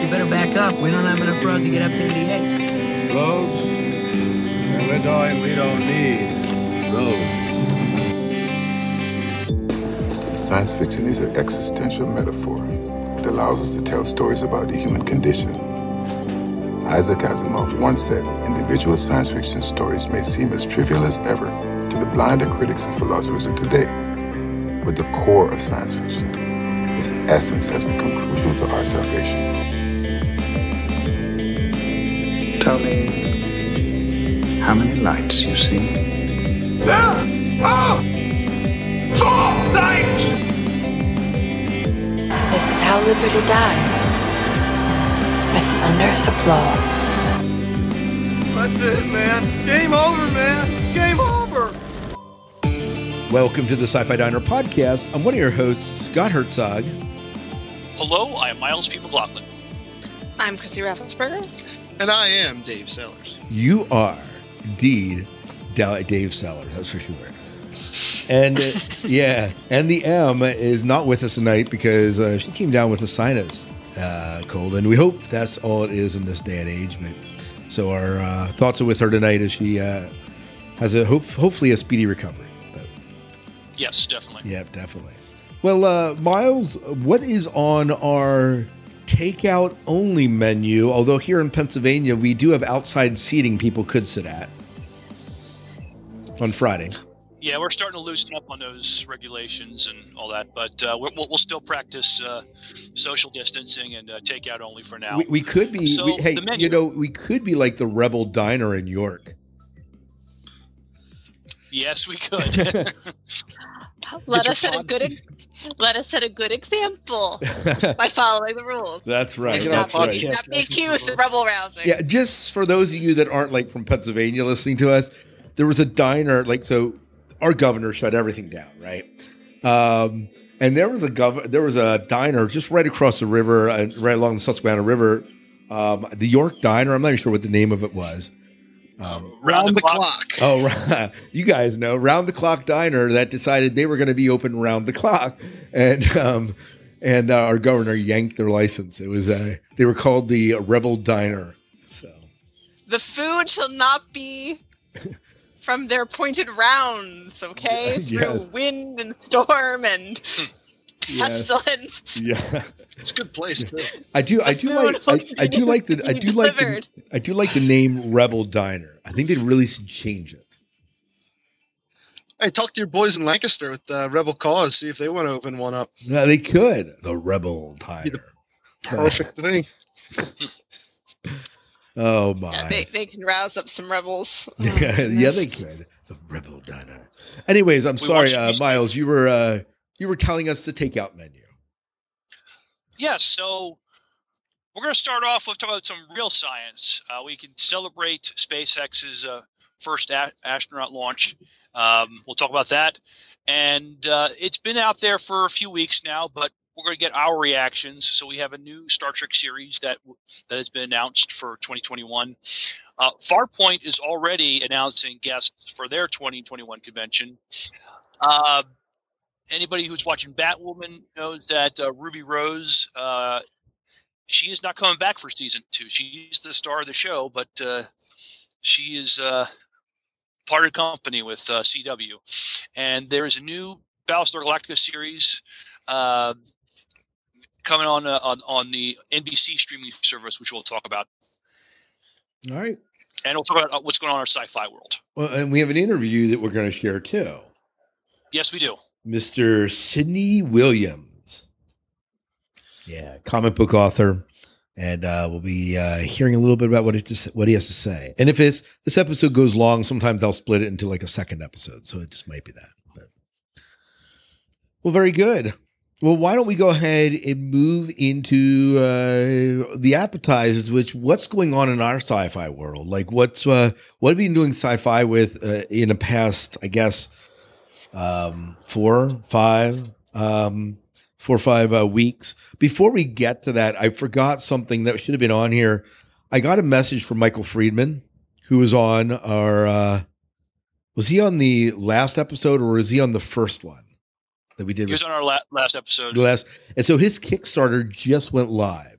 You better back up. We don't have enough road to get up to 88. Roads? Illinois, we don't need roads. Science fiction is an existential metaphor. It allows us to tell stories about the human condition. Isaac Asimov once said, individual science fiction stories may seem as trivial as ever to the blinder critics and philosophers of today. But the core of science fiction, its essence has become crucial to our salvation. Tell me how many lights you see. There are four lights! So this is how liberty dies. With thunderous applause. That's it, man. Game over, man. Game over. Welcome to the Sci Fi Diner podcast. I'm one of your hosts, Scott Herzog. Hello, I am Miles P. McLaughlin. I'm Chrissy Raffensperger. And I am Dave Sellers. You are indeed Dave Sellers, that's for sure. And uh, yeah, and the M is not with us tonight because uh, she came down with a sinus uh, cold, and we hope that's all it is in this day and age. But so our uh, thoughts are with her tonight as she uh, has a hope, hopefully a speedy recovery. But Yes, definitely. yeah, definitely. Well, uh, Miles, what is on our takeout only menu? Although here in Pennsylvania, we do have outside seating people could sit at on Friday. Yeah, we're starting to loosen up on those regulations and all that, but uh, we're, we'll, we'll still practice uh, social distancing and uh, takeout only for now. We, we could be, So, we, hey, menu. you know, we could be like the Rebel Diner in York. yes, we could. Let us set a good ex- let us set a good example by following the rules. That's right. Make it That's our right. Not be accused of rebel rousing. Yeah, just for those of you that aren't like from Pennsylvania listening to us, there was a diner like so. Our governor shut everything down, right? Um, and there was a gov- there was a diner just right across the river, uh, right along the Susquehanna River, um, the York Diner. I'm not even sure what the name of it was. Um, Round the clock. clock. oh, you guys know round the clock diner that decided they were going to be open round the clock, and um, and uh, our governor yanked their license. It was uh, they were called the Rebel Diner. So. The food shall not be from their pointed rounds, okay? Through Yes. wind and storm and Yes. pestilence. Yeah, It's a good place too. I do. I do like. I, I do like the. I do like. The. I do like the name Rebel Diner. I think they really should change it. Hey, talk to your boys in Lancaster with uh, Rebel Cause. See if they want to open one up. Yeah, they could. The Rebel Diner. the- Perfect thing. Oh my. Yeah, they, they can rouse up some rebels. yeah, yeah, they could. The Rebel Diner. Anyways, I'm We sorry, want you to uh, Miles. You were uh, you were telling us the takeout menu. Yes, so we're going to start off with talking about some real science. Uh, we can celebrate SpaceX's uh, first a- astronaut launch. Um, we'll talk about that. And uh, it's been out there for a few weeks now, but we're going to get our reactions. So we have a new Star Trek series that that has been announced for 2021. Uh, Farpoint is already announcing guests for their 2021 convention. Uh, anybody who's watching Batwoman knows that uh, Ruby Rose, uh, she is not coming back for season two. She's the star of the show, but uh, she is uh, parted company with uh, CW. And there is a new Battlestar Galactica series uh, coming on, uh, on on the NBC streaming service, which we'll talk about, All right. and we'll talk about what's going on in our sci-fi world. Well, and we have an interview that we're going to share too. Yes, we do. Mr. Sidney Williams. Yeah, comic book author. And uh, we'll be uh, hearing a little bit about what, it just, what he has to say. And if this episode goes long, sometimes I'll split it into like a second episode. So it just might be that. But. Well, very good. Well, why don't we go ahead and move into uh, the appetizers? Which what's going on in our sci-fi world? Like, what's uh, what have you been doing sci-fi with uh, in the past? I guess um, four, five, um, four or five uh, weeks. Before we get to that, I forgot something that should have been on here. I got a message from Michael Friedman, who was on our. Uh, was he on the last episode or was he on the first one that we did? He was on our la- last episode. The last, and so his Kickstarter just went live.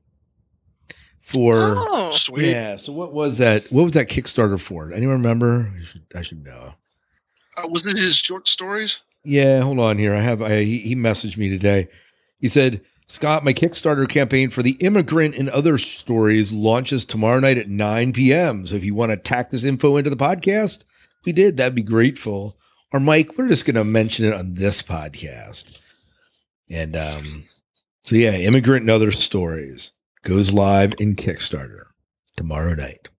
for Oh, Sweet. yeah. So what was that? What was that Kickstarter for? Anyone remember? I should I should know. Uh, was it his short stories? Yeah, hold on here. I have I, he, he messaged me today. He said, "Scott, my Kickstarter campaign for the immigrant and other stories launches tomorrow night at 9 p.m. So if you want to tack this info into the podcast, we did. That'd be grateful. Or Mike, we're just going to mention it on this podcast. And um, so yeah, immigrant and other stories goes live in Kickstarter tomorrow night.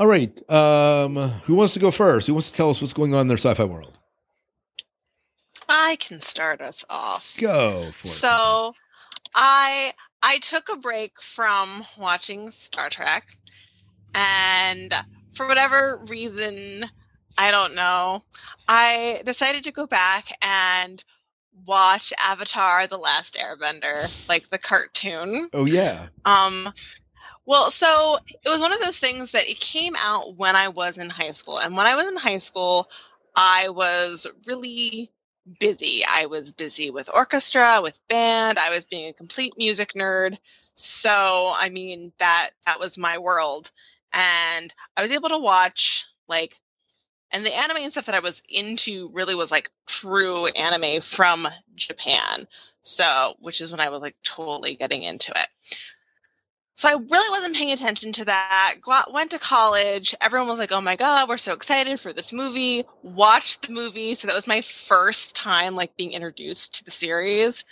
So." All right. Um, who wants to go first? Who wants to tell us what's going on in their sci-fi world? I can start us off. Go for it. So, I I took a break from watching Star Trek, and for whatever reason, I don't know, I decided to go back and watch Avatar: The Last Airbender, like the cartoon. Oh yeah. Um, well, so it was one of those things that it came out when I was in high school. And when I was in high school, I was really busy. I was busy with orchestra, with band. I was being a complete music nerd. So, I mean, that that was my world. And I was able to watch like and the anime and stuff that I was into really was like true anime from Japan. So, which is when I was like totally getting into it. So I really wasn't paying attention to that. Got, went to college. Everyone was like, "Oh my god, we're so excited for this movie!" Watched the movie. So that was my first time like being introduced to the series.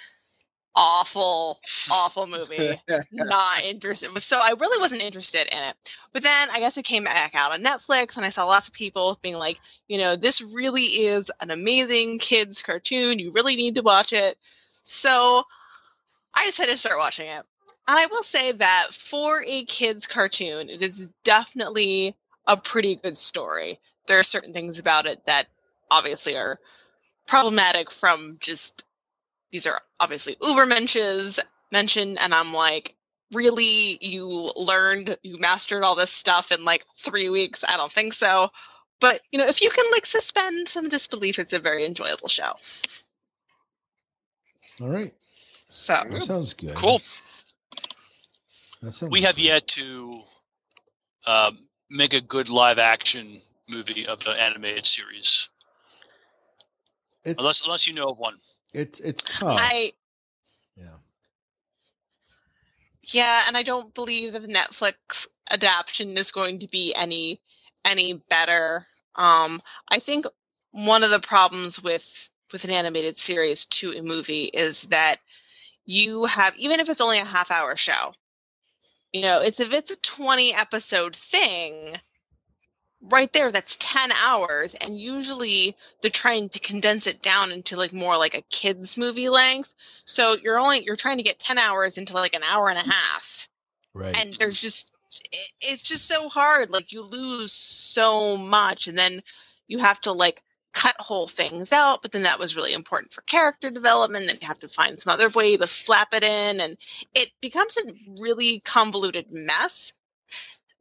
Awful, awful movie. Not interested. So I really wasn't interested in it. But then I guess it came back out on Netflix, and I saw lots of people being like, "You know, this really is an amazing kids cartoon. You really need to watch it." So I decided to start watching it. And I will say that for a kids cartoon, it is definitely a pretty good story. There are certain things about it that obviously are problematic from just these are obviously uber mentions mentioned and I'm like really you learned you mastered all this stuff in like 3 weeks I don't think so but you know if you can like suspend some disbelief it's a very enjoyable show All right. so That sounds good. Cool. That sounds We have yet to um, make a good live action movie of the animated series, It's unless unless you know of one. it's it's tough. I yeah. Yeah, and I don't believe that the Netflix adaptation is going to be any any better. Um, I think one of the problems with with an animated series to a movie is that you have even if it's only a half hour show, you know, it's if it's a 20 episode thing, right there that's 10 hours and usually they're trying to condense it down into like more like a kids movie length. So you're only you're trying to get 10 hours into like an hour and a half. Right. and there's just it, it's just so hard. Like you lose so much and then you have to like cut whole things out but then that was really important for character development. Then you have to find some other way to slap it in and it becomes a really convoluted mess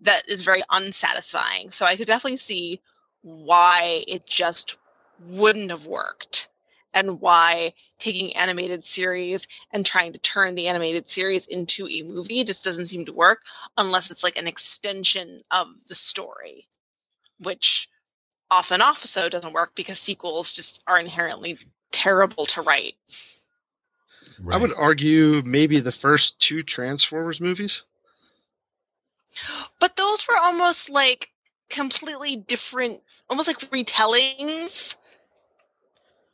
that is very unsatisfying. So i could definitely see why it just wouldn't have worked and why taking animated series and trying to turn the animated series into a movie just doesn't seem to work unless it's like an extension of the story, which often also doesn't work because sequels just are inherently terrible to write. right. I would argue maybe the first two Transformers movies. But those were almost like completely different, almost like retellings.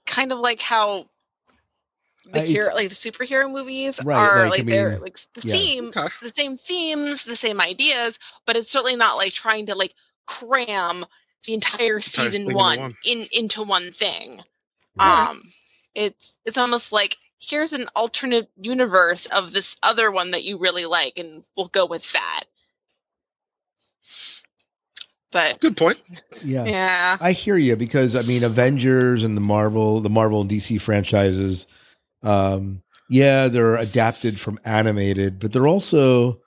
Kind of like how the I- hero, like the superhero movies Right, are like, like, they're mean, like the yeah. theme, Okay. the same themes, the same ideas, but it's certainly not like trying to like cram the entire thing season into one, one. in into one thing. Right. Um, it's it's almost like here's an alternate universe of this other one that you really like, and we'll go with that. But Good point. yeah. yeah, I hear you because I mean Avengers and the Marvel, the Marvel and DC franchises, um, yeah, they're adapted from animated, but they're also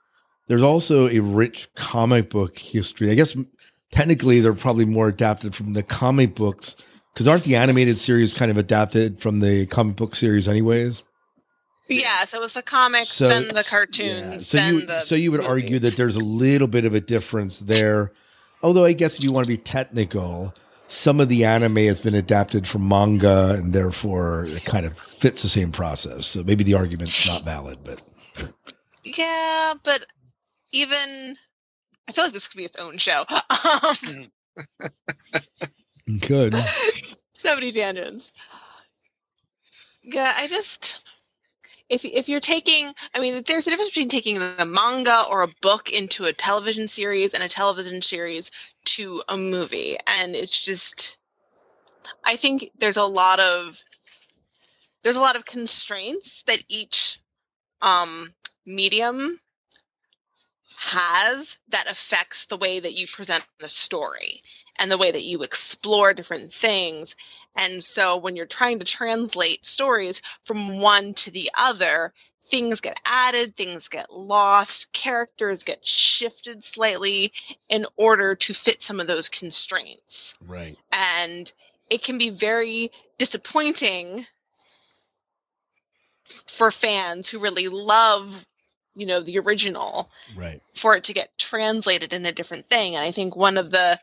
there's also a rich comic book history. I guess m- technically they're probably more adapted from the comic books because aren't the animated series kind of adapted from the comic book series anyways? Yeah, so it was the comics, So- then the yeah, cartoons, So then you the so you would argue that there's a little bit of a difference there. Although I guess if you want to be technical, some of the anime has been adapted from manga and therefore it kind of fits the same process. So maybe the argument's not valid, but Yeah, but even I feel like this could be its own show. Um, you could. so many tangents. Yeah, I just if if you're taking, I mean, there's a difference between taking the manga or a book into a television series and a television series to a movie, and it's just, I think there's a lot of there's a lot of constraints that each um, medium has that affects the way that you present the story and the way that you explore different things. And so when you're trying to translate stories from one to the other, things get added, things get lost, characters get shifted slightly in order to fit some of those constraints. Right. And it can be very disappointing for fans who really love, you know, the original Right. for it to get translated in a different thing. And I think one of the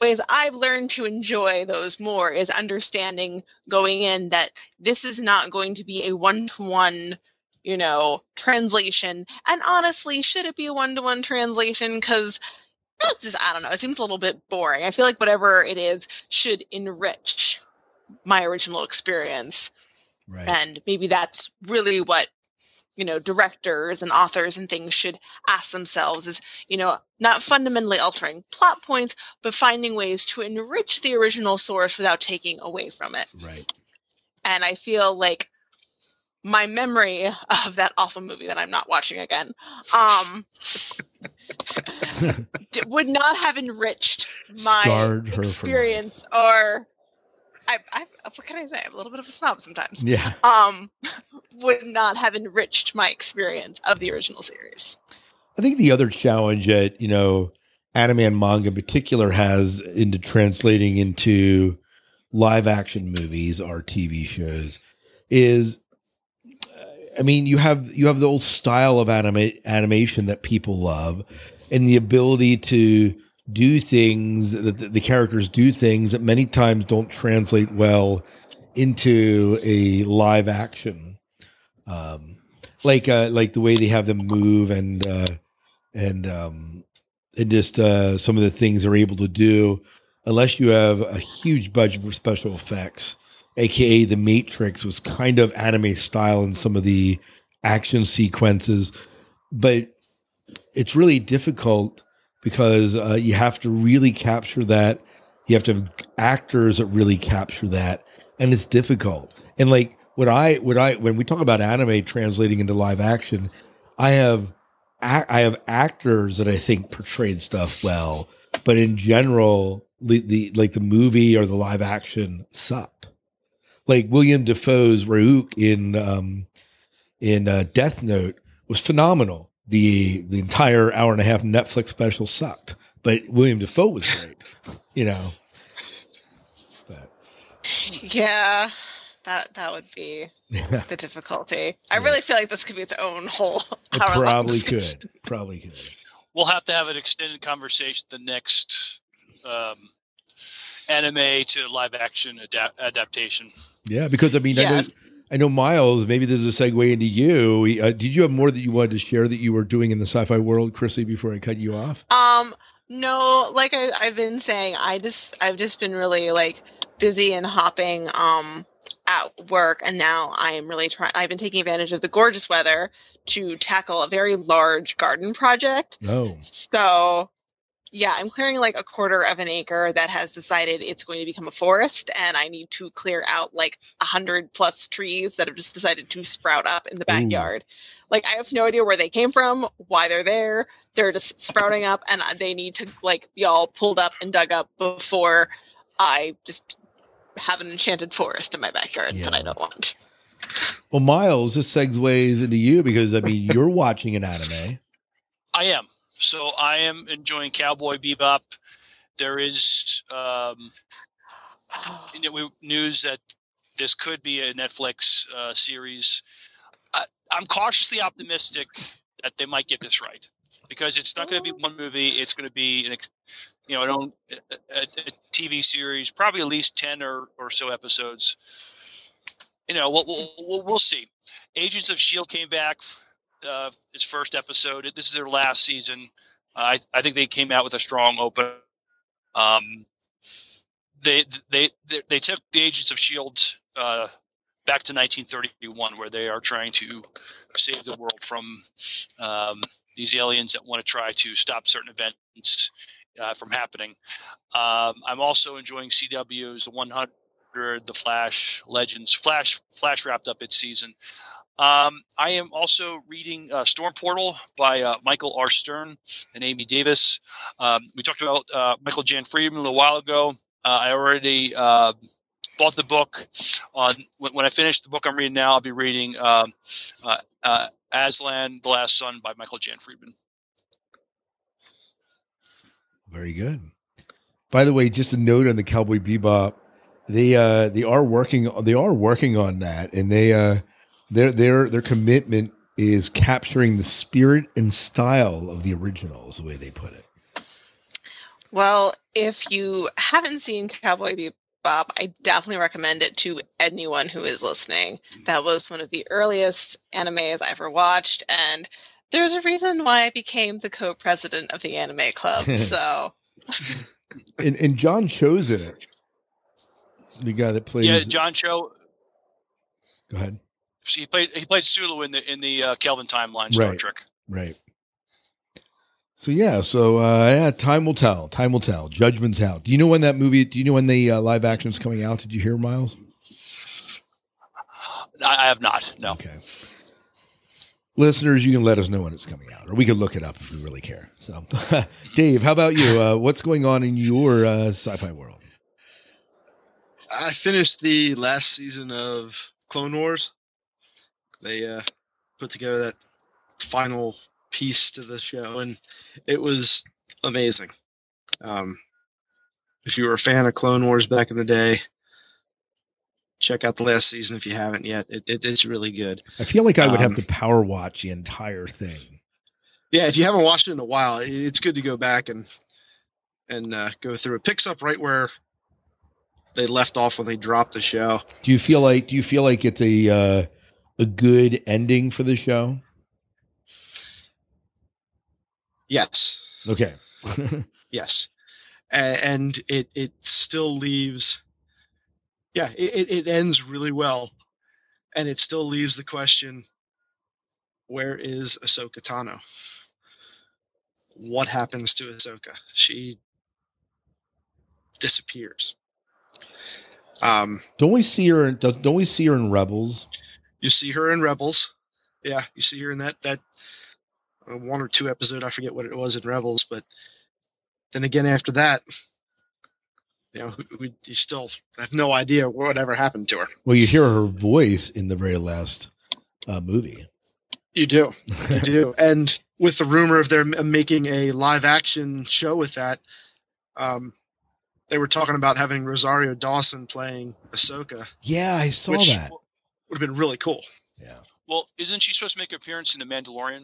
ways I've learned to enjoy those more is understanding going in that this is not going to be a one to one, you know, translation. And honestly, should it be a one to one translation? Because that's just, I don't know, it seems a little bit boring. I feel like whatever it is should enrich my original experience. Right. And maybe that's really what you know directors and authors and things should ask themselves is you know not fundamentally altering plot points but finding ways to enrich the original source without taking away from it Right. and i feel like my memory of that awful movie that i'm not watching again um d- would not have enriched my Scarred her for life. experience or I, I what can i say i'm a little bit of a snob sometimes Yeah. um would not have enriched my experience of the original series. I think the other challenge that, you know, anime and manga in particular has into translating into live action movies or TV shows is I mean, you have you have the old style of anime animation that people love and the ability to do things that the, characters do things that many times don't translate well into a live action. Um like uh like the way they have them move and uh and um and just uh some of the things they're able to do unless you have a huge budget for special effects aka the matrix was kind of anime style in some of the action sequences but it's really difficult because uh, you have to really capture that. You have to have actors that really capture that. And it's difficult. And like what i what i when we talk about anime translating into live action i have i have actors that i think portrayed stuff well. But in general the, the like the movie or the live action sucked. Like william Dafoe's Ryuk in um in uh, death note was phenomenal the the entire hour and a half netflix special sucked but william Dafoe was great you know but Yeah, that that would be the difficulty. I really feel like this could be its own whole. It hour-long probably discussion. could. Probably could. We'll have to have an extended conversation the next um, anime to live action adap- adaptation. Yeah, because I mean, Yes. I know, I know Miles. Maybe there's a segue into you. Uh, did you have more that you wanted to share that you were doing in the sci-fi world, Chrissy? Before I cut you off. Um, no, like I, I've been saying, I just I've just been really like busy and hopping um at work, and now I am really trying. I've been taking advantage of the gorgeous weather to tackle a very large garden project. Oh, So, yeah, I'm clearing like a quarter of an acre that has decided it's going to become a forest, and I need to clear out like a hundred plus trees that have just decided to sprout up in the backyard. Like, I have no idea where they came from, why they're there. They're just sprouting up, and they need to like be all pulled up and dug up before I just have an enchanted forest in my backyard that I don't want. well, Miles, this segues into you because I mean, you're watching an anime. I am. So I am enjoying Cowboy Bebop. There is um, you know, we- news that this could be a Netflix uh, series. I, I'm cautiously optimistic that they might get this right because it's not going to be one movie. It's going to be an, you know, an own, a, a, TV series, probably at least ten or, or so episodes. You know, we'll, we'll, we'll see. Agents of Shield came back. Uh, its first episode. This is their last season. I I think they came out with a strong open. Um, they they they, they took the Agents of Shield uh, back to 1931, where they are trying to save the world from um, these aliens that want to try to stop certain events uh, from happening. Um, I'm also enjoying CW's The 100, The Flash, Legends. Flash Flash wrapped up its season. Um, I am also reading uh, Storm Portal by uh, Michael R. Stern and Amy Davis. Um, we talked about uh, Michael Jan Friedman a little while ago. Uh, I already uh, bought the book. On when, when, I finish the book I'm reading now, I'll be reading um, uh, Aslan: The Last Son by Michael Jan Friedman. Very good. By the way, just a note on the Cowboy Bebop. They uh they are working they are working on that and they uh their their their commitment is capturing the spirit and style of the originals, the way they put it. Well, if you haven't seen Cowboy Bebop, I definitely recommend it to anyone who is listening. That was one of the earliest animes I ever watched, and there's a reason why I became the co-president of the anime club. so, and, and John Cho's in it. The guy that plays. Yeah, John Cho. Go ahead he played he played Sulu in the in the uh, Kelvin timeline Star right. Trek. Right. So yeah, so uh, yeah, time will tell. Time will tell. Judgment's out. Do you know when that movie? Do you know when the uh, live action is coming out? Did you hear, Miles? I, I have not. No. Okay. Listeners, you can let us know when it's coming out, or we can look it up if we really care. So, Dave, how about you? Uh, what's going on in your uh, sci-fi world? I finished the last season of Clone Wars. They uh, put together that final piece to the show, and it was amazing. Um, if you were a fan of Clone Wars back in the day, check out the last season if you haven't yet. It, it it's really good. I feel like I would um, have to power watch the entire thing. Yeah, if you haven't watched it in a while, it's good to go back and and uh, go through. It picks up right where they left off when they dropped the show. Do you feel like do you feel like it's a uh, a good ending for the show? Yes. Okay. yes, and it it still leaves. Yeah, it, it ends really well, and it still leaves the question: Where is Ahsoka Tano? What happens to Ahsoka? She disappears. Um, don't we see her? Does don't we see her in Rebels? You see her in Rebels. Yeah, you see her in that that uh, one or two episode. I forget what it was in Rebels, but then again after that, you know, we, we still have no idea whatever happened to her. Well, you hear her voice in the very last uh, movie. You do, you do, and with the rumor of their making a live action show with that, um, they were talking about having Rosario Dawson playing Ahsoka. Yeah, I saw that would have been really cool. Yeah. Well, isn't she supposed to make an appearance in The Mandalorian?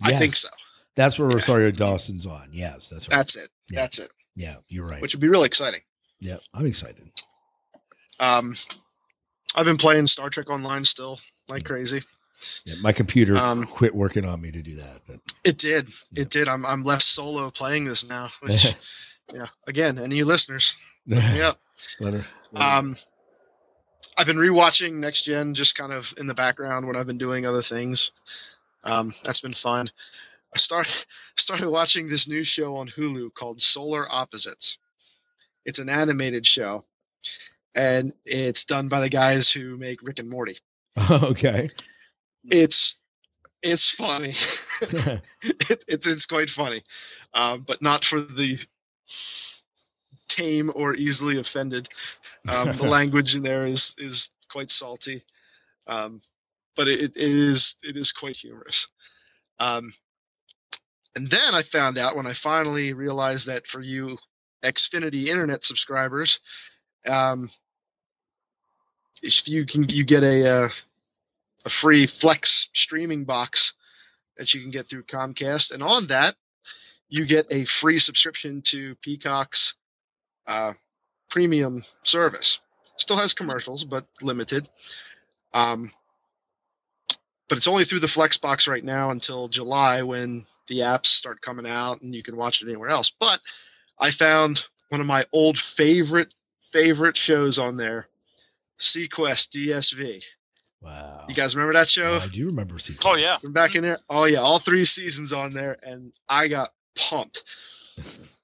Yes. I think so. That's where yeah. Rosario Dawson's on. Yes, that's right. That's it. Yeah. That's it. Yeah, you're right. Which would be really exciting. Yeah, I'm excited. Um, I've been playing Star Trek Online still like crazy. Yeah, my computer um, quit working on me to do that, but it did. Yeah. It did. I'm I'm left solo playing this now. Which, yeah. Again, any listeners? Yeah. Let her, let her. Um, I've been rewatching Next Gen just kind of in the background when I've been doing other things. Um, that's been fun. I started started watching this new show on Hulu called Solar Opposites. It's an animated show, and it's done by the guys who make Rick and Morty. okay. It's it's funny. it, it's it's quite funny, um, but not for the tame or easily offended. Um, the language in there is is quite salty, um, but it, it is it is quite humorous. Um, and then I found out when I finally realized that for you Xfinity Internet subscribers, um, if you can you get a uh, a free Flex streaming box that you can get through Comcast, and on that you get a free subscription to Peacock's uh, premium service. Still has commercials, but limited. Um, but it's only through the Flex box right now until July when the apps start coming out and you can watch it anywhere else. But I found one of my old favorite favorite shows on there, seaQuest DSV. Wow. You guys remember that show? I do remember seaQuest. Oh yeah. From back in there. Oh yeah, all three seasons on there, and I got pumped.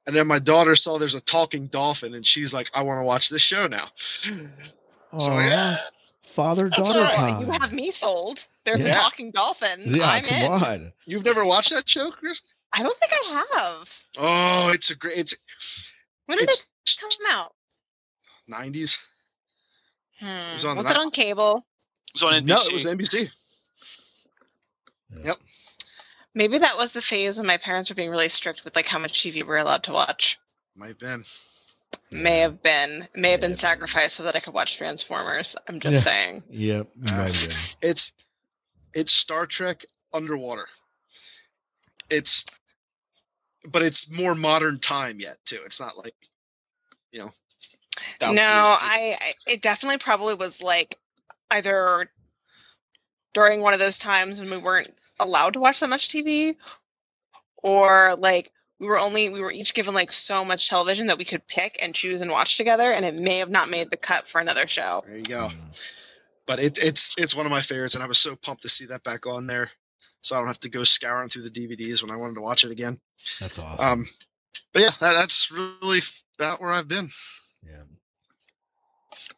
And then my daughter saw there's a talking dolphin, and she's like, "I want to watch this show now." So yeah, father daughter. all right. time. You have me sold. There's Yeah. a talking dolphin. yeah, I'm in. on. you've never watched that show, Chris? I don't think I have. Oh, it's a great. It's When did it's it come out? '90s. Hmm. was on Was it on cable? It was on NBC. No, it was NBC. Yep. Maybe that was the phase when my parents were being really strict with like how much TV we were allowed to watch. Might have been. May have been. It may have been sacrificed so that I could watch Transformers. I'm just Yeah. saying. Yep. you might have been. It's it's Star Trek underwater. It's but it's more modern time yet too. It's not like you know. No. I, I it definitely probably was like either during one of those times when we weren't allowed to watch that much TV or like we were only we were each given like so much television that we could pick and choose and watch together and it may have not made the cut for another show. There you go. Mm. But it, it's it's one of my favorites, and I was so pumped to see that back on there, so I don't have to go scouring through the DVDs when I wanted to watch it again. That's awesome. Um, but yeah, that, that's really about where I've been. yeah.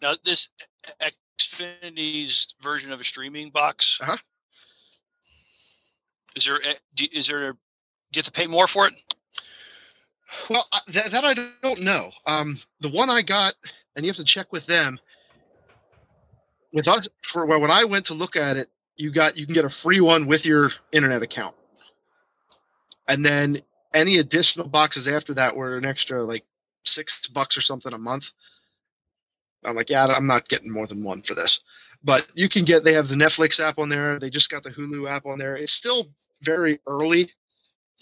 Now this Xfinity's version of a streaming box. Uh-huh. Is there do- is there do you have to pay more for it? Well, that, that I don't know. Um, the one I got, and you have to check with them. With us, for well, when I went to look at it, you got you can get a free one with your internet account, and then any additional boxes after that were an extra like six bucks or something a month. I'm like, yeah, I'm not getting more than one for this. But you can get. They have the Netflix app on there. They just got the Hulu app on there. It's still very early,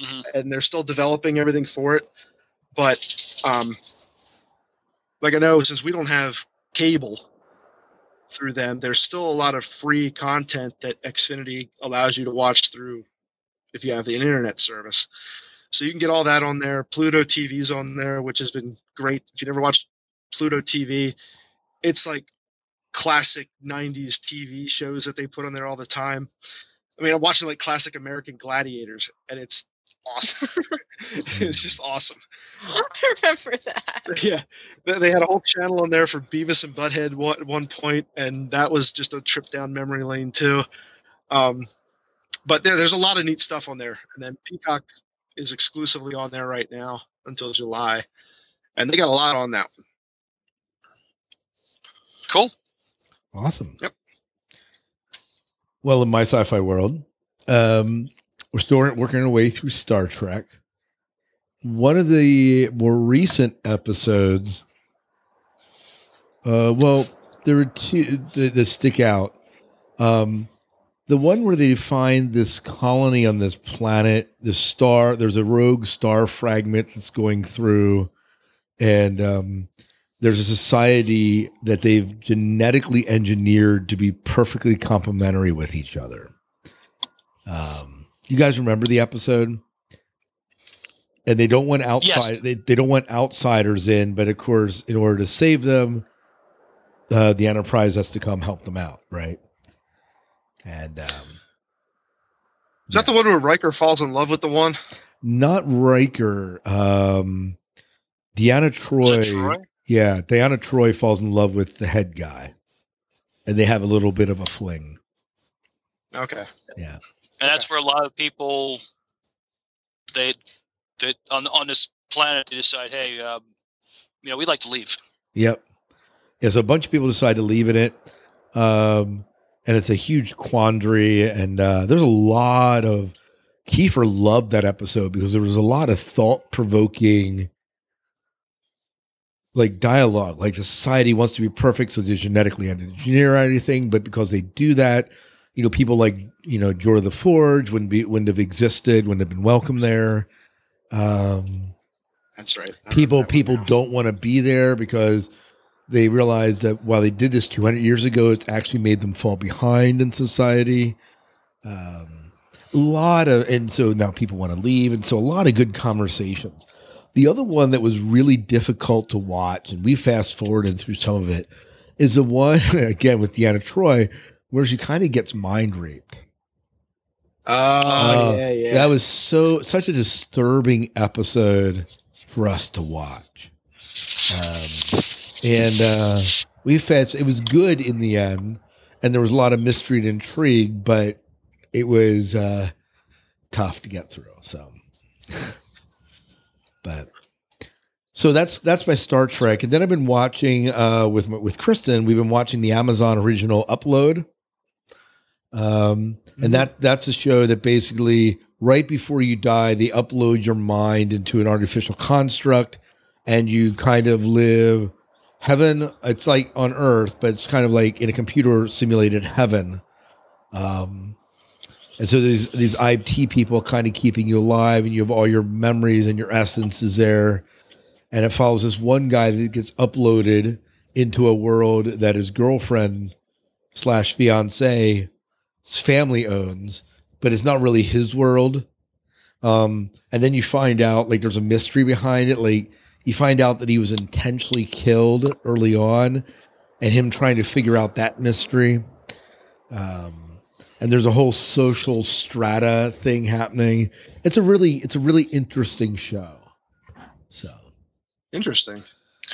Mhm. and they're still developing everything for it. But um, like I know, since we don't have cable through them, there's still a lot of free content that Xfinity allows you to watch through if you have the internet service. So you can get all that on there. Pluto TV's on there, which has been great. If you never watched Pluto TV, it's like classic 90s TV shows that they put on there all the time. I mean, I'm watching like classic American Gladiators, and it's awesome. it's just awesome. I remember that. Yeah, they they had a whole channel on there for Beavis and Butthead at one point, and that was just a trip down memory lane too. Um, but there, there's a lot of neat stuff on there, and then Peacock is exclusively on there right now until July, and they got a lot on that one. Cool. Awesome. Yep. Well, in my sci-fi world, um, we're still working our way through Star Trek. One of the more recent episodes, uh, well, there were two that, that stick out. Um, the one where they find this colony on this planet, this star. There's a rogue star fragment that's going through, and um, there's a society that they've genetically engineered to be perfectly complementary with each other. Um, you guys remember the episode? And they don't want outside. Yes. They, they don't want outsiders in, but of course, in order to save them, uh, the Enterprise has to come help them out, right? And um, Is that the one where Riker falls in love with the one? not Riker. Um, Deanna Troi, Is it Troi? Yeah, Deanna Troi falls in love with the head guy, and they have a little bit of a fling. Okay. Yeah, And that's where a lot of people they that on on this planet they decide, hey, um, you know, we'd like to leave. yep. Yeah, so a bunch of people decide to leave in it, um, and it's a huge quandary. And uh, there's a lot of Kiefer loved that episode because there was a lot of thought provoking. Like dialogue, like the society wants to be perfect, so they genetically engineer anything. But because they do that, you know, people like you know Geordi La Forge wouldn't be wouldn't have existed, wouldn't have been welcome there. Um, That's right. People people now. don't want to be there because they realize that while they did this 200 years ago, it's actually made them fall behind in society. Um, a lot of, and so now people want to leave, and so a lot of good conversations. The other one that was really difficult to watch, and we fast forwarded through some of it, is the one again with Deanna Troi, where she kind of gets mind raped. Oh Uh, yeah, yeah. That was so such a disturbing episode for us to watch. Um, and uh, we fast. It was good in the end, and there was a lot of mystery and intrigue, but it was uh, tough to get through. So, but so that's that's my Star Trek, and then I've been watching uh, with with Kristen. We've been watching the Amazon original Upload. Um, and that that's a show that basically right before you die, they upload your mind into an artificial construct, and you kind of live heaven. It's like on Earth, but it's kind of like in a computer simulated heaven. Um, and so these these IT people kind of keeping you alive, and you have all your memories and your essence is there. And it follows this one guy that gets uploaded into a world that his girlfriend slash fiance family owns, but it's not really his world. Um, and then you find out like there's a mystery behind it. Like you find out that he was intentionally killed early on, and him trying to figure out that mystery. Um, and there's a whole social strata thing happening. It's a really, it's a really interesting show. So Interesting.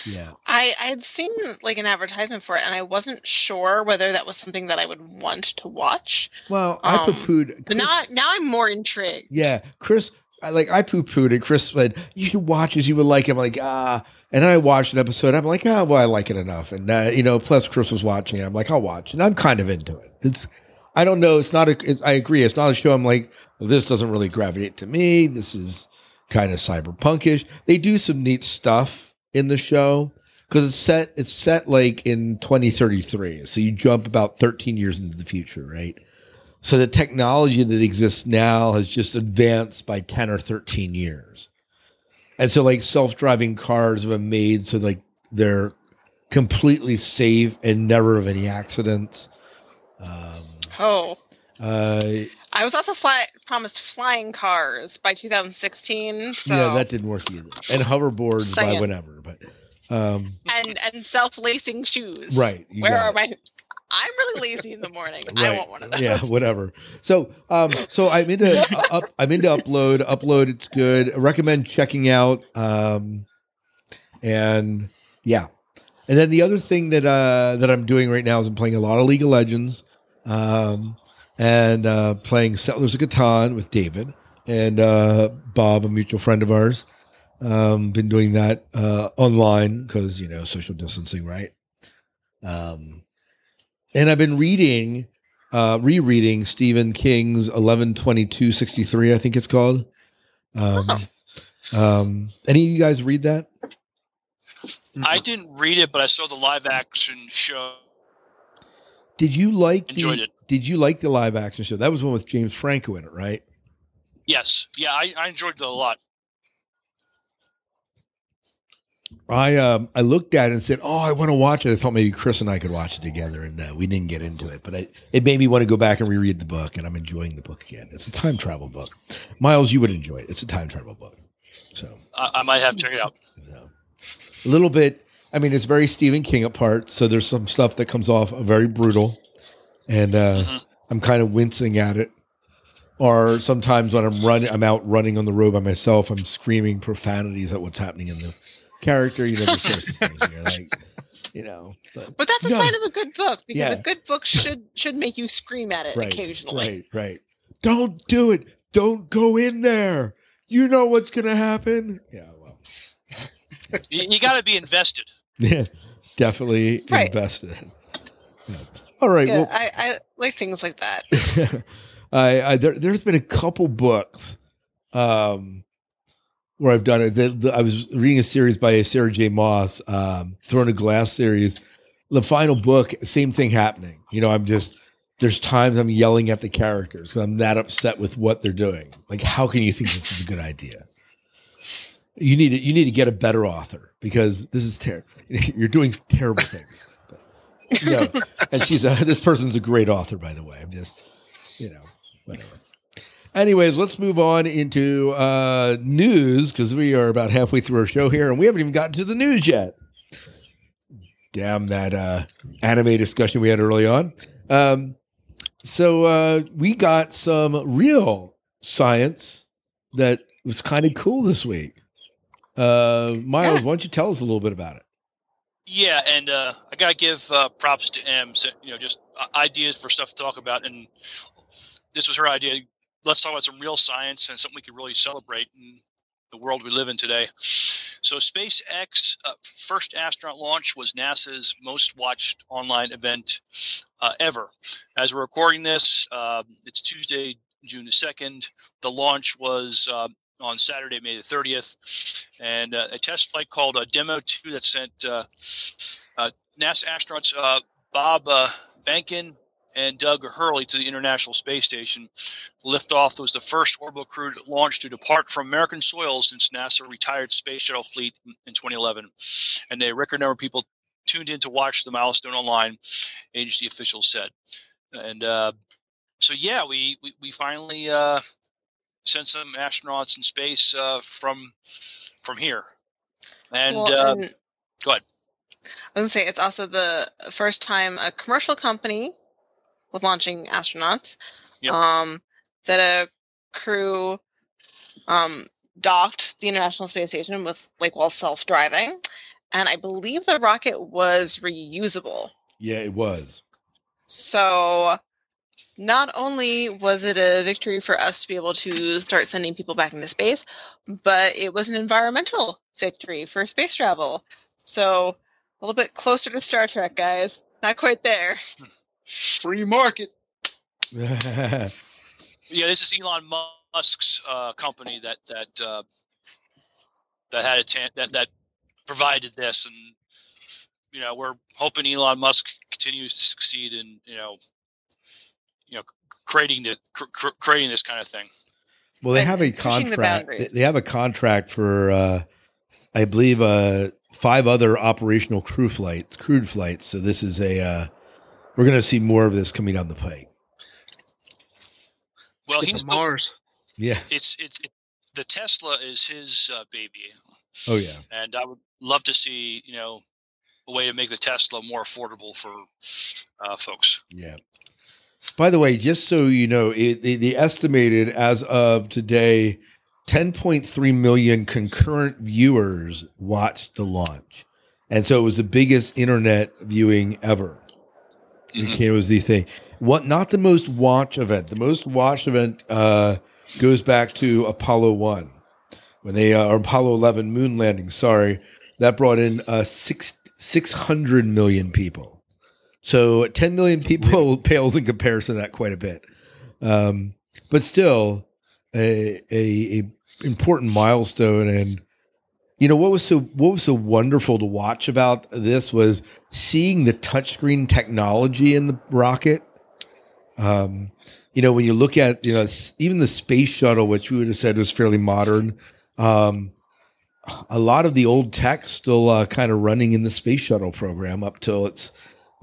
yeah, I I had seen like an advertisement for it, and I wasn't sure whether that was something that I would want to watch. well, I Um, poo-pooed. But now now I'm more intrigued. Yeah, Chris, I like I poo pooed it. Chris said you should watch as You would like it. I'm like ah, and I watched an episode. I'm like ah, well, I like it enough. And uh, you know, plus Chris was watching it. I'm like I'll watch, and I'm kind of into it. It's I don't know. It's not a. It's, I agree. It's not a show. I'm like well, this doesn't really gravitate to me. This is kind of cyberpunkish. They do some neat stuff in the show because it's set. It's set like in 2033. So you jump about 13 years into the future, right? So the technology that exists now has just advanced by 10 or 13 years. And so like self-driving cars have been made so like they're completely safe and never have any accidents. Um, Oh, uh, I was also fly, promised flying cars by 2016. So yeah, that didn't work either. And hoverboards by Saying. whenever, but um, and and self lacing shoes. Right, Where are it. my? I'm really lazy in the morning. I want one of those. yeah, whatever. So, um, so I'm into uh, up, I'm into upload. Upload, it's good. I recommend checking out. Um, and yeah, and then the other thing that uh that I'm doing right now is I'm playing a lot of League of Legends, um, and uh, playing Settlers of Catan with David and uh, Bob, a mutual friend of ours. Um, been doing that uh, online because you know social distancing, right? Um, and I've been reading, uh, rereading Stephen King's eleven twenty two sixty three. I think it's called. Um, um, any of you guys read that? I didn't read it, but I saw the live action show. Did you like Enjoyed the, it. Did you like the live action show? That was one with James Franco in it, right? Yes, yeah, I, I enjoyed it a lot. I um I looked at it and said, "Oh, I want to watch it." I thought maybe Chris and I could watch it together, and uh, we didn't get into it. But I, it made me want to go back and reread the book, and I'm enjoying the book again. It's a time travel book. Miles, you would enjoy it. It's a time travel book. So I, I might have to check it out. a little bit. I mean, it's very Stephen King at parts. So there's some stuff that comes off very brutal, and uh, Mhm. I'm kind of wincing at it. Or sometimes when I'm running, I'm out running on the road by myself. I'm screaming profanities at what's happening in the character. You know, the sorts of things. You're like, you know, but, But that's a No. sign of a good book because Yeah. a good book should should make you scream at it right, occasionally. right, right. Don't do it. Don't go in there. You know what's gonna happen. Yeah, well, You, you got to be invested. Yeah, definitely Right. invested. Yeah. All right. Yeah, well, I, I like things like that. I, I there, there's been a couple books um, where I've done it. The, the, I was reading a series by Sarah J. Maas, um, Throne of Glass series. The final book, same thing happening. You know, I'm just there's times I'm yelling at the characters because I'm that upset with what they're doing. Like, how can you think this is a good idea? You need to, you need to get a better author because this is terrible. You're doing terrible things. You and she's a, this person's a great author, by the way. I'm just, you know, whatever. Anyways, let's move on into uh, news because we are about halfway through our show here and we haven't even gotten to the news yet. Damn that uh, anime discussion we had early on. Um, so uh, we got some real science that was kind of cool this week. Uh, Miles, why don't you tell us a little bit about it? Yeah, and uh, I gotta give uh, props to Em. So, you know, just uh, ideas for stuff to talk about, and this was her idea. Let's talk about some real science and something we can really celebrate in the world we live in today. So, SpaceX uh, first astronaut launch was NASA's most watched online event uh, ever. As we're recording this, uh, it's Tuesday, June the second. The launch was uh, on Saturday, May the 30th, and uh, a test flight called uh, Demo 2 that sent uh, uh, NASA astronauts uh, Bob uh, Behnken and Doug Hurley to the International Space Station. Liftoff was the first orbital crew launched to depart from American soil since NASA retired Space Shuttle fleet in, in 2011, and a record number of people tuned in to watch the milestone online. Agency officials said, and so yeah, we we, we finally sent some astronauts in space uh, from from here. And, Well, uh, and- go ahead. I was gonna say it's also the first time a commercial company was launching astronauts. Yep. Um, that a crew um docked the International Space Station with like while self-driving, and I believe the rocket was reusable. Yeah, it was. So not only was it a victory for us to be able to start sending people back into space, but it was an environmental victory for space travel. So a little bit closer to Star Trek, guys. Not quite there. Free market. Yeah, this is Elon Musk's uh, company that that uh, that had a tan- that that provided this, and you know we're hoping Elon Musk continues to succeed in you know you know creating the cr- cr- creating this kind of thing. Well, they And- have a and pushing the contract. They, have a contract for, uh, I believe, uh, five other operational crew flights, crewed flights. So this is a. Uh, we're going to see more of this coming down the pike. Well, he's to Mars. Yeah. it's it's it, the Tesla is his uh, baby, Oh yeah. and I would love to see you know a way to make the Tesla more affordable for uh, folks. Yeah. By the way, just so you know, it, the, the estimated as of today, 10.3 million concurrent viewers watched the launch. And so it was the biggest internet viewing ever. Mhm. It was the thing. What not the most watched event. The most watched event uh, goes back to Apollo 1 when they uh, or Apollo 11 moon landing, sorry. That brought in uh, six, 600 million people. So 10 million people pales in comparison to that quite a bit. Um, but still a, a, a important milestone. And, you know, what was so, what was so wonderful to watch about this was seeing the touchscreen technology in the rocket. Um, you know, when you look at, you know, even the space shuttle, which we would have said was fairly modern, um, a lot of the old tech still uh, kind of running in the space shuttle program up till its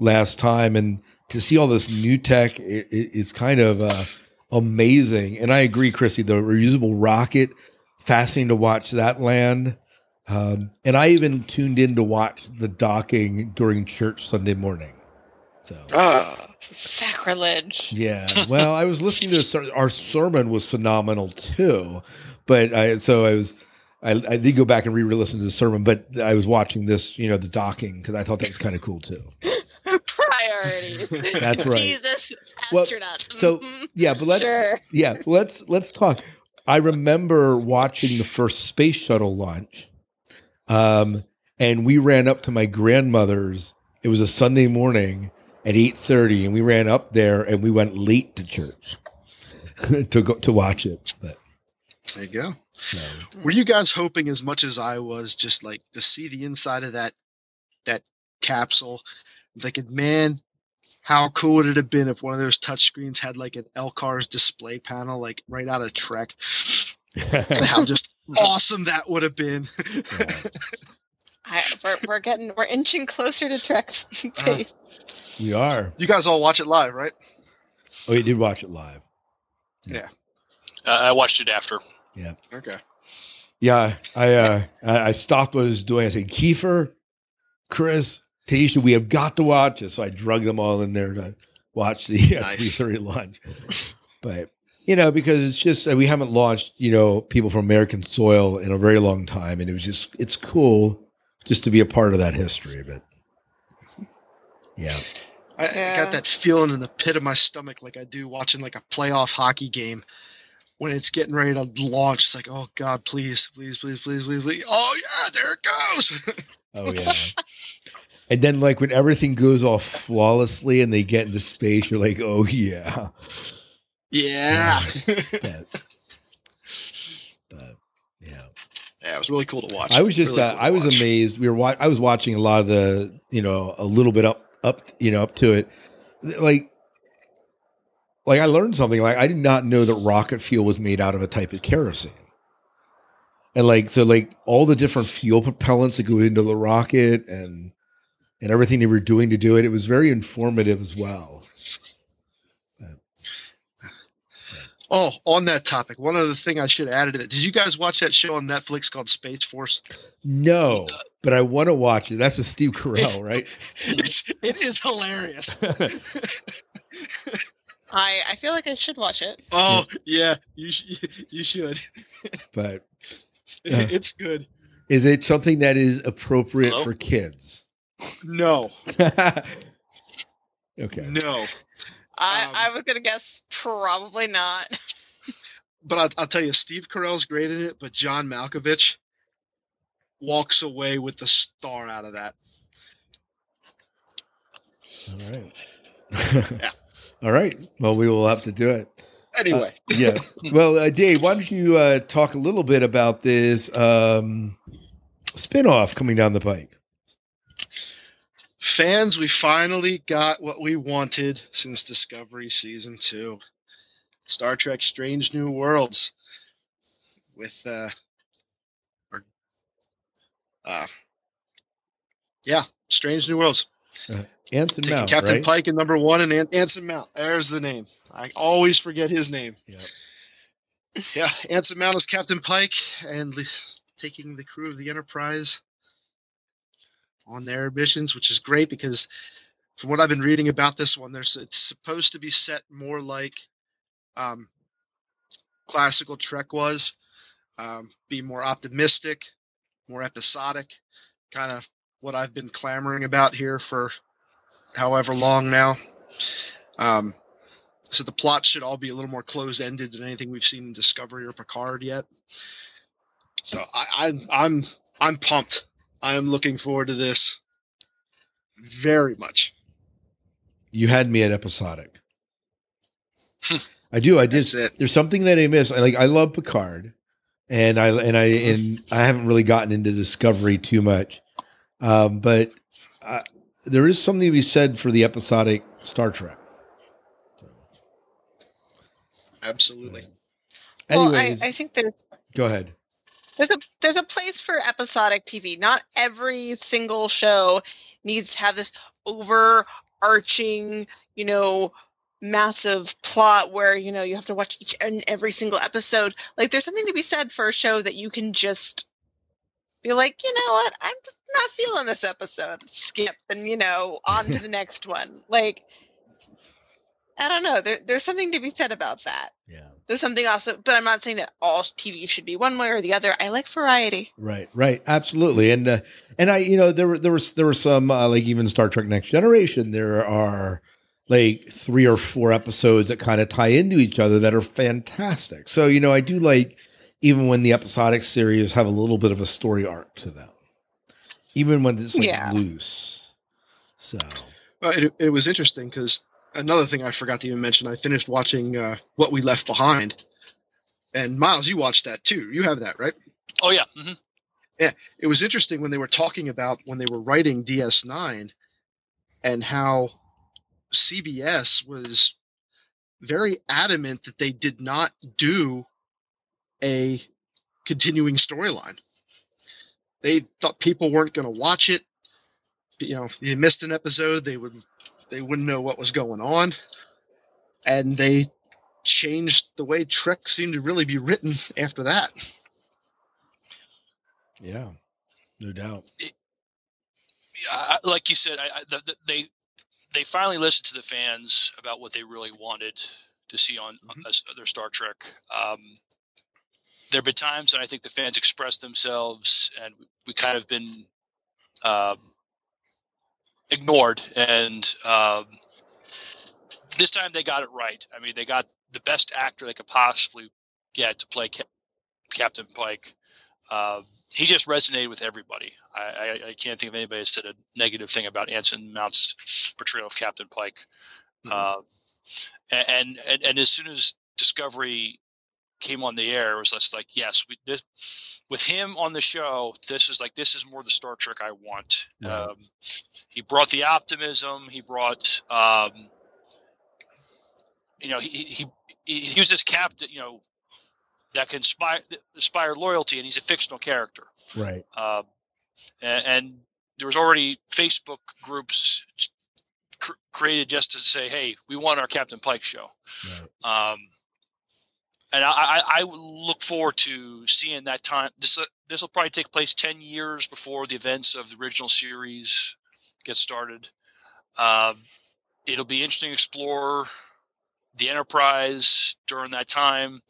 last time, and to see all this new tech it, it, it's kind of uh, amazing. And I agree, Chrissy, the reusable rocket, fascinating to watch that land. Um, and I even tuned in to watch the docking during church Sunday morning. So Ah, sacrilege. yeah, well, I was listening to ser- our sermon was phenomenal too, but I so I was I, I did go back and re-listen to the sermon, but I was watching this, you know, the docking because I thought that was kind of cool too. Priorities. That's right. Jesus, Well, astronauts. so- Mhm. Yeah, but let sure. yeah, let's let's talk. I remember watching the first space shuttle launch, um, and we ran up to my grandmother's. It was a Sunday morning at eight thirty, and we ran up there, and we went late to church to go to watch it. But There you go. so, Were you guys hoping as much as I was just like to see the inside of that that capsule? I'm man, how cool would it have been if one of those touchscreens had like an LCARS display panel, like right out of Trek? how just awesome that would have been. I, we're, we're getting we're inching closer to Trek's pace. we are. you guys all watch it live, right? Oh, you did watch it live. Yeah. Uh, I watched it after. Yeah. Okay. Yeah, I uh I I stopped what I was doing. I said, Kiefer, Chris, Taisha, we have got to watch it. So I drug them all in there to watch the uh, Nice. 330 lunch. but you know, because it's just uh, we haven't launched, you know, people from American soil in a very long time, and it was just it's cool just to be a part of that history. But yeah, I, I got that feeling in the pit of my stomach like I do watching like a playoff hockey game when it's getting ready to launch. It's like, oh God, please, please, please, please, please, please. Oh yeah, there it goes. oh yeah. And then, like when everything goes off flawlessly and they get into space, you're like, "Oh yeah." yeah. But, but yeah. yeah, it was really cool to watch. I was just Really uh, cool I was watch. amazed. We were wa- I was watching a lot of the you know a little bit up up you know up to it, like like I learned something. Like I did not know that rocket fuel was made out of a type of kerosene, and like so like all the different fuel propellants that go into the rocket and and everything they were doing to do it. It was very informative as well. Oh, on that topic, one other thing I should add to that. Did you guys watch that show on Netflix called Space Force? No, but I want to watch it. That's with Steve Carell, right? it's, it is hilarious. I I feel like I should watch it. Oh yeah, you sh- you should. but Yeah. It's uh, good. is it something that is appropriate Hello? for kids? No, okay. no. I Um, I was gonna guess probably not. But I'll, I'll tell you, Steve Carell's great in it, but John Malkovich walks away with the star out of that. All right. Yeah. All right. Well, we will have to do it. Anyway, Yeah. Well, uh, Dave, why don't you uh, talk a little bit about this um, spinoff coming down the pike? Fans, we finally got what we wanted since Discovery Season 2. Star Trek Strange New Worlds with uh or uh yeah, Strange New Worlds. Anson Taking Mount, Captain right? Pike in number one and An- Anson Mount. There's the name. I always forget his name. Yeah. Yeah, Anson Mount is Captain Pike and le- taking the crew of the Enterprise on their missions, which is great because from what I've been reading about this one, there's it's supposed to be set more like um, classical Trek was, um, be more optimistic, more episodic, kind of what I've been clamoring about here for however long now. Um, so the plot should all be a little more closed ended than anything we've seen in Discovery or Picard yet. So I, I I'm I'm pumped. I am looking forward to this very much. You had me at episodic. I do. I did. That's it. There's something that I miss. I like. I love Picard, and I and I and I haven't really gotten into Discovery too much, um, but uh, there is something to be said for the episodic Star Trek. Absolutely. Anyways, well, I, I think there's go ahead. There's a there's a place for episodic TV. Not every single show needs to have this overarching, you know, massive plot where you know you have to watch each and every single episode. Like there's something to be said for a show that you can just be like, you know what, I'm just not feeling this episode. Skip and you know on to the next one. Like I don't know. There, there's something to be said about that. Yeah. There's something also, but I'm not saying that all TV should be one way or the other. I like variety. Right, right, absolutely, and uh, and I, you know, there were there was there were some uh, like even Star Trek Next Generation. There are like three or four episodes that kind of tie into each other that are fantastic. So you know, I do like even when the episodic series have a little bit of a story arc to them, even when it's like Yeah. loose. So Well, it, it was interesting because another thing I forgot to even mention. I finished watching uh, What We Left Behind, and Miles, you watched that too. You have that, right? Oh yeah. hmm it was interesting when they were talking about when they were writing DS9 and how CBS was very adamant that they did not do a continuing storyline. They thought people weren't going to watch it. You know, if you missed an episode, they would they wouldn't know what was going on, and they changed the way Trek seemed to really be written after that. Yeah, no doubt. I- like you said, I, I, the, the, they they finally listened to the fans about what they really wanted to see on, on us- their Star Trek. Um, there have been times when I think the fans expressed themselves, and we, we kind of been um, ignored. And um, this time they got it right. I mean, they got the best actor they could possibly get to play Cap- Captain Pike. Um, he just resonated with everybody. I, I, I can't think of anybody that said a negative thing about Anson Mount's portrayal of Captain Pike. Uh, and, and and as soon as Discovery came on the air, it was just like, yes, we, this with him on the show, this is like this is more the Star Trek I want. Right. Um, he brought the optimism. He brought, um, you know, he, he he he was this captain, you know, that can inspire inspire loyalty, and he's a fictional character. Right. Um, and, and there was already Facebook groups cr- created just to say, "Hey, we want our Captain Pike show." Right. Um, and I, I, look forward to seeing that time. This this will probably take place ten years before the events of the original series get started. Um, it'll be interesting to explore the Enterprise during that time,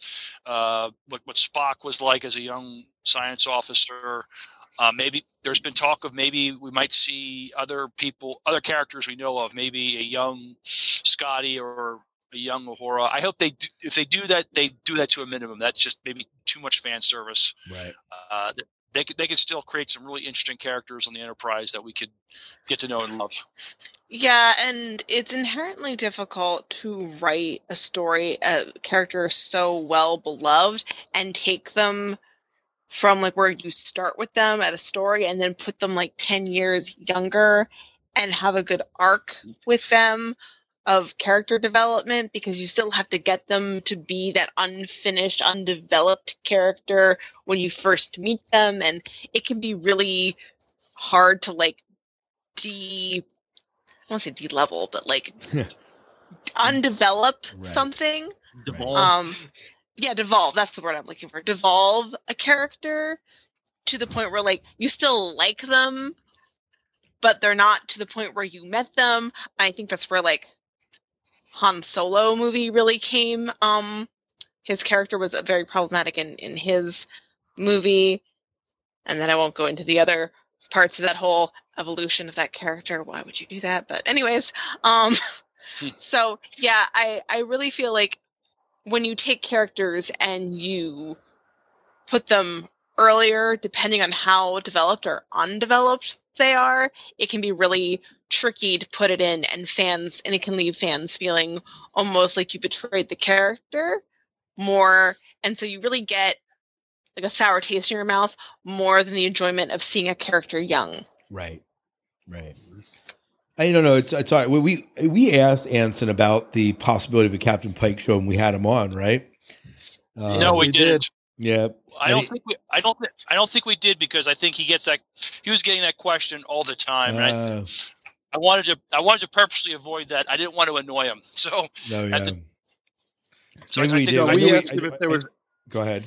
uh, what what Spock was like as a young science officer. Uh, maybe there's been talk of maybe we might see other people, other characters we know of, maybe a young Scotty or a young Uhura. I hope they, do, if they do that, they do that to a minimum. That's just maybe too much fan service. Right. Uh, they could, they could still create some really interesting characters on the Enterprise that we could get to know and love. Yeah, and it's inherently difficult to write a story, a character so well beloved, and take them from like where you start with them at a story and then put them like 10 years younger and have a good arc with them of character development because you still have to get them to be that unfinished, undeveloped character when you first meet them. And it can be really hard to like de I won't say de-level, but like undevelop Right. something. Devolve. Um, yeah, devolve. That's the word I'm looking for. Devolve a character to the point where like you still like them, but they're not to the point where you met them. I think that's where like Han Solo movie really came. Um, his character was very problematic in in his movie, and then I won't go into the other parts of that whole evolution of that character. Why would you do that? But anyways, um, so yeah, I I really feel like when you take characters and you put them earlier, depending on how developed or undeveloped they are, it can be really tricky to put it in and fans and it can leave fans feeling almost like you betrayed the character more and so you really get like a sour taste in your mouth more than the enjoyment of seeing a character young. Right. Right. I don't know. It's it's all right. We we we asked Anson about the possibility of a Captain Pike show, and we had him on, right? Um, no, we, we did. did. Yeah. I don't think we. I don't. I don't think we did because I think he gets that. He was getting that question all the time, and I, Uh, I wanted to. I wanted to purposely avoid that. I didn't want to annoy him. So, no, yeah. That's a- so Maybe I, we I think did. I we know we- asked him if there was. Go ahead.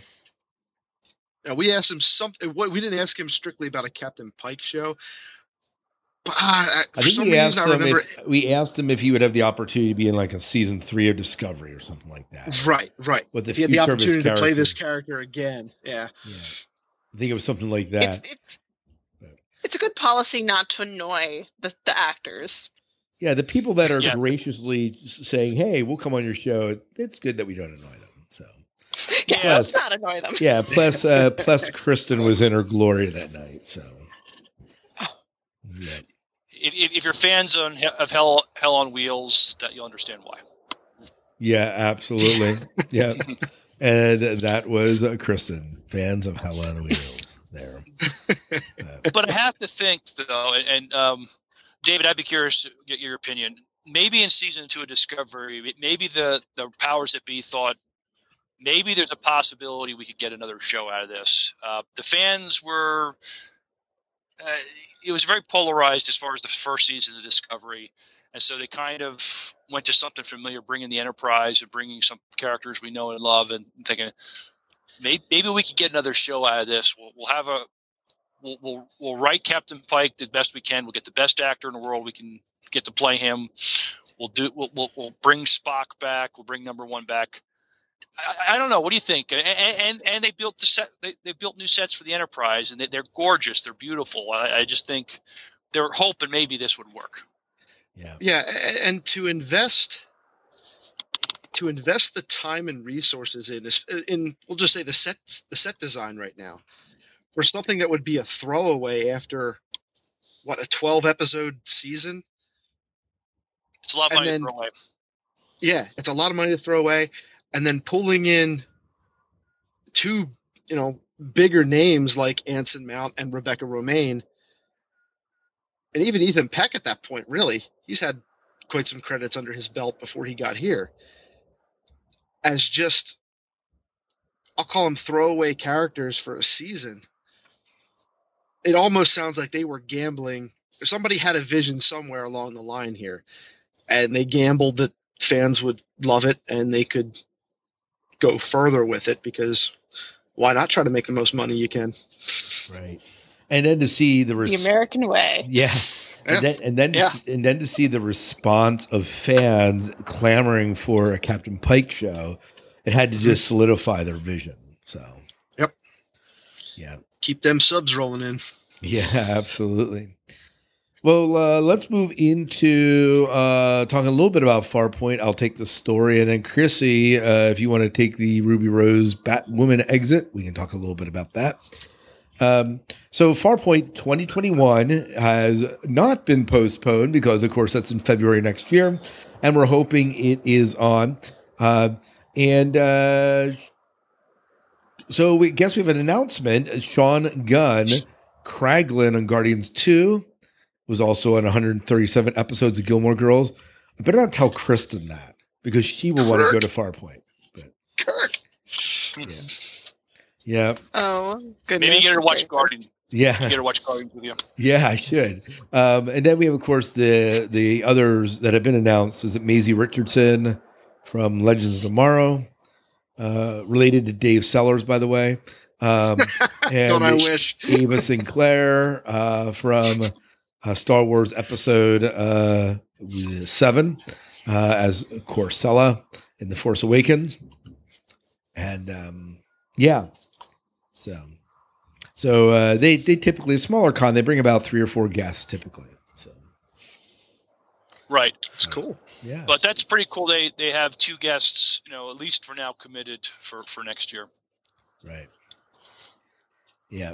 Yeah, we asked him something. What we didn't ask him strictly about a Captain Pike show, but uh, I, I think some we asked I him remember. if we asked him if he would have the opportunity to be in like a season three of Discovery or something like that. Right, right. With the if he had the future of his opportunity to play this character. character again, yeah. Yeah. I think it was something like that. It's it's it's a good policy not to annoy the, the actors. yeah, the people that are Yeah. graciously saying, "Hey, we'll come on your show," it's good that we don't annoy them. So Yeah, Yes. let's not annoy them. yeah. Plus, uh, plus, Kristen was in her glory that night. So yeah. if, if, if you're fans on, of Hell Hell on Wheels, that you'll understand why. Yeah, absolutely. yeah. And that was uh, Kristen, fans of Hell on Wheels there. But I have to think though, and, and um, David, I'd be curious to get your opinion. maybe in season two of Discovery, maybe the the powers that be thought maybe there's a possibility we could get another show out of this. Uh, the fans were. Uh, it was very polarized as far as the first season of Discovery, and so they kind of went to something familiar, bringing the Enterprise and bringing some characters we know and love, and thinking maybe, maybe we could get another show out of this. We'll, we'll have a we'll, we'll we'll write Captain Pike the best we can. We'll get the best actor in the world we can get to play him. We'll do we'll we'll, we'll bring Spock back. We'll bring Number One back. I, I don't know. What do you think? And and, and they built the set. They, they built new sets for the Enterprise, and they, they're gorgeous. They're beautiful. I, I just think they're hoping maybe this would work. Yeah. Yeah, and to invest to invest the time and resources in in we'll just say the set the set design right now for something that would be a throwaway after what a 12 episode season It's a lot of And money then- to throw away. yeah it's a lot of money to throw away and then pulling in two you know bigger names like Anson Mount and Rebecca Romijn and even Ethan Peck at that point really he's had quite some credits under his belt before he got here as just I'll call them throwaway characters for a season it almost sounds like they were gambling somebody had a vision somewhere along the line here and they gambled that fans would love it and they could go further with it because why not try to make the most money you can Right. And then to see the, The American way. yeah. Yeah. And then, and then, to Yeah. see, and then to see the response of fans clamoring for a Captain Pike show, it had to just solidify their vision. So, Yep. yeah, keep them subs rolling in yeah, absolutely. Well, uh, let's move into uh, talking a little bit about Farpoint. I'll take the story, and then Chrissy, uh, if you want to take the Ruby Rose Batwoman exit, we can talk a little bit about that. Um, so Farpoint 2021 has not been postponed because, of course, that's in February next year, and we're hoping it is on. Uh, and uh, so we guess we have an announcement. Sean Gunn, Kraglin on Guardians 2, was also on 137 episodes of Gilmore Girls. I better not tell Kristen that because she will want to go to Farpoint. But, kirk Yeah. Oh goodness. Maybe you get her to watch Very. Guardians. Yeah. You get her to watch Guardians with you. Yeah, I should. Um, and then we have, of course, the the others that have been announced. Is it Maisie Richardson from Legends of Tomorrow, uh, related to Dave Sellers, by the way, um, and don't i wish Ava Sinclair uh, from uh, Star Wars Episode uh, Seven uh, as Korr Sella in The Force Awakens, and um, yeah, so so uh, they they typically a smaller con they bring about three or four guests typically. So Right. it's cool yeah, But that's pretty cool. They they have two guests, you know, at least for now committed for for next year. right. Yeah,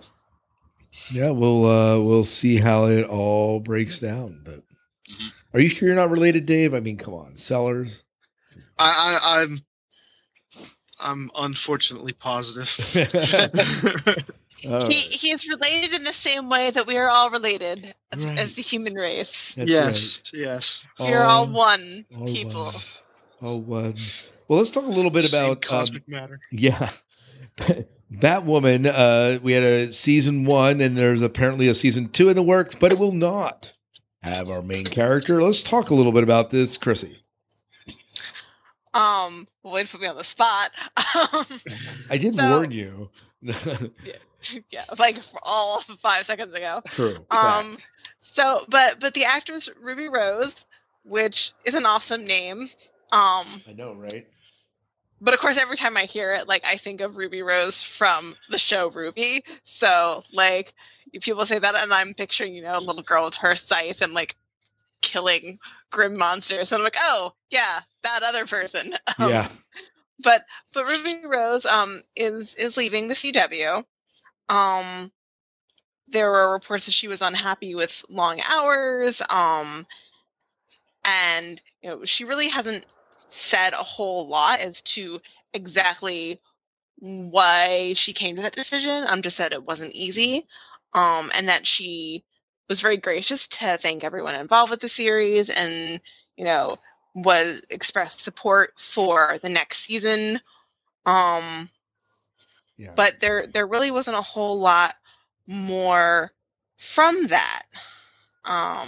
yeah. We'll uh, we'll see how it all breaks down. But Mhm. are you sure you're not related, Dave? I mean, come on, Sellers. I, I i'm i'm unfortunately positive All He, right. he's related in the same way that we are all related as, Right. as the human race. That's yes yes right. We are all All- one all people. one. All one. Well, let's talk a little bit Same about um, cosmic matter Yeah. Batwoman, uh, we had a season one and there's apparently a season two in the works, but it will not have our main character. Let's talk a little bit about this, Chrissy. Um, well, way to put me on the spot. Um, I did So- warn you. yeah, yeah, like for all five seconds ago. True. Um, Fact. So, but but the actress Ruby Rose, which is an awesome name. Um, I know, right? but of course, every time I hear it, like I think of RWBY Rose from the show Ruby. So, like, if people say that, and I'm picturing, you know, a little girl with her scythe and like killing grim monsters, and I'm like, oh yeah, that other person. Um, yeah. but but Ruby Rose um is is leaving the CW. Um there were reports that she was unhappy with long hours um and you know she really hasn't said a whole lot as to exactly why she came to that decision. I'm um just that it wasn't easy. Um and that she was very gracious to thank everyone involved with the series and you know, was expressed support for the next season. Um, Yeah. but there there really wasn't a whole lot more from that. Um,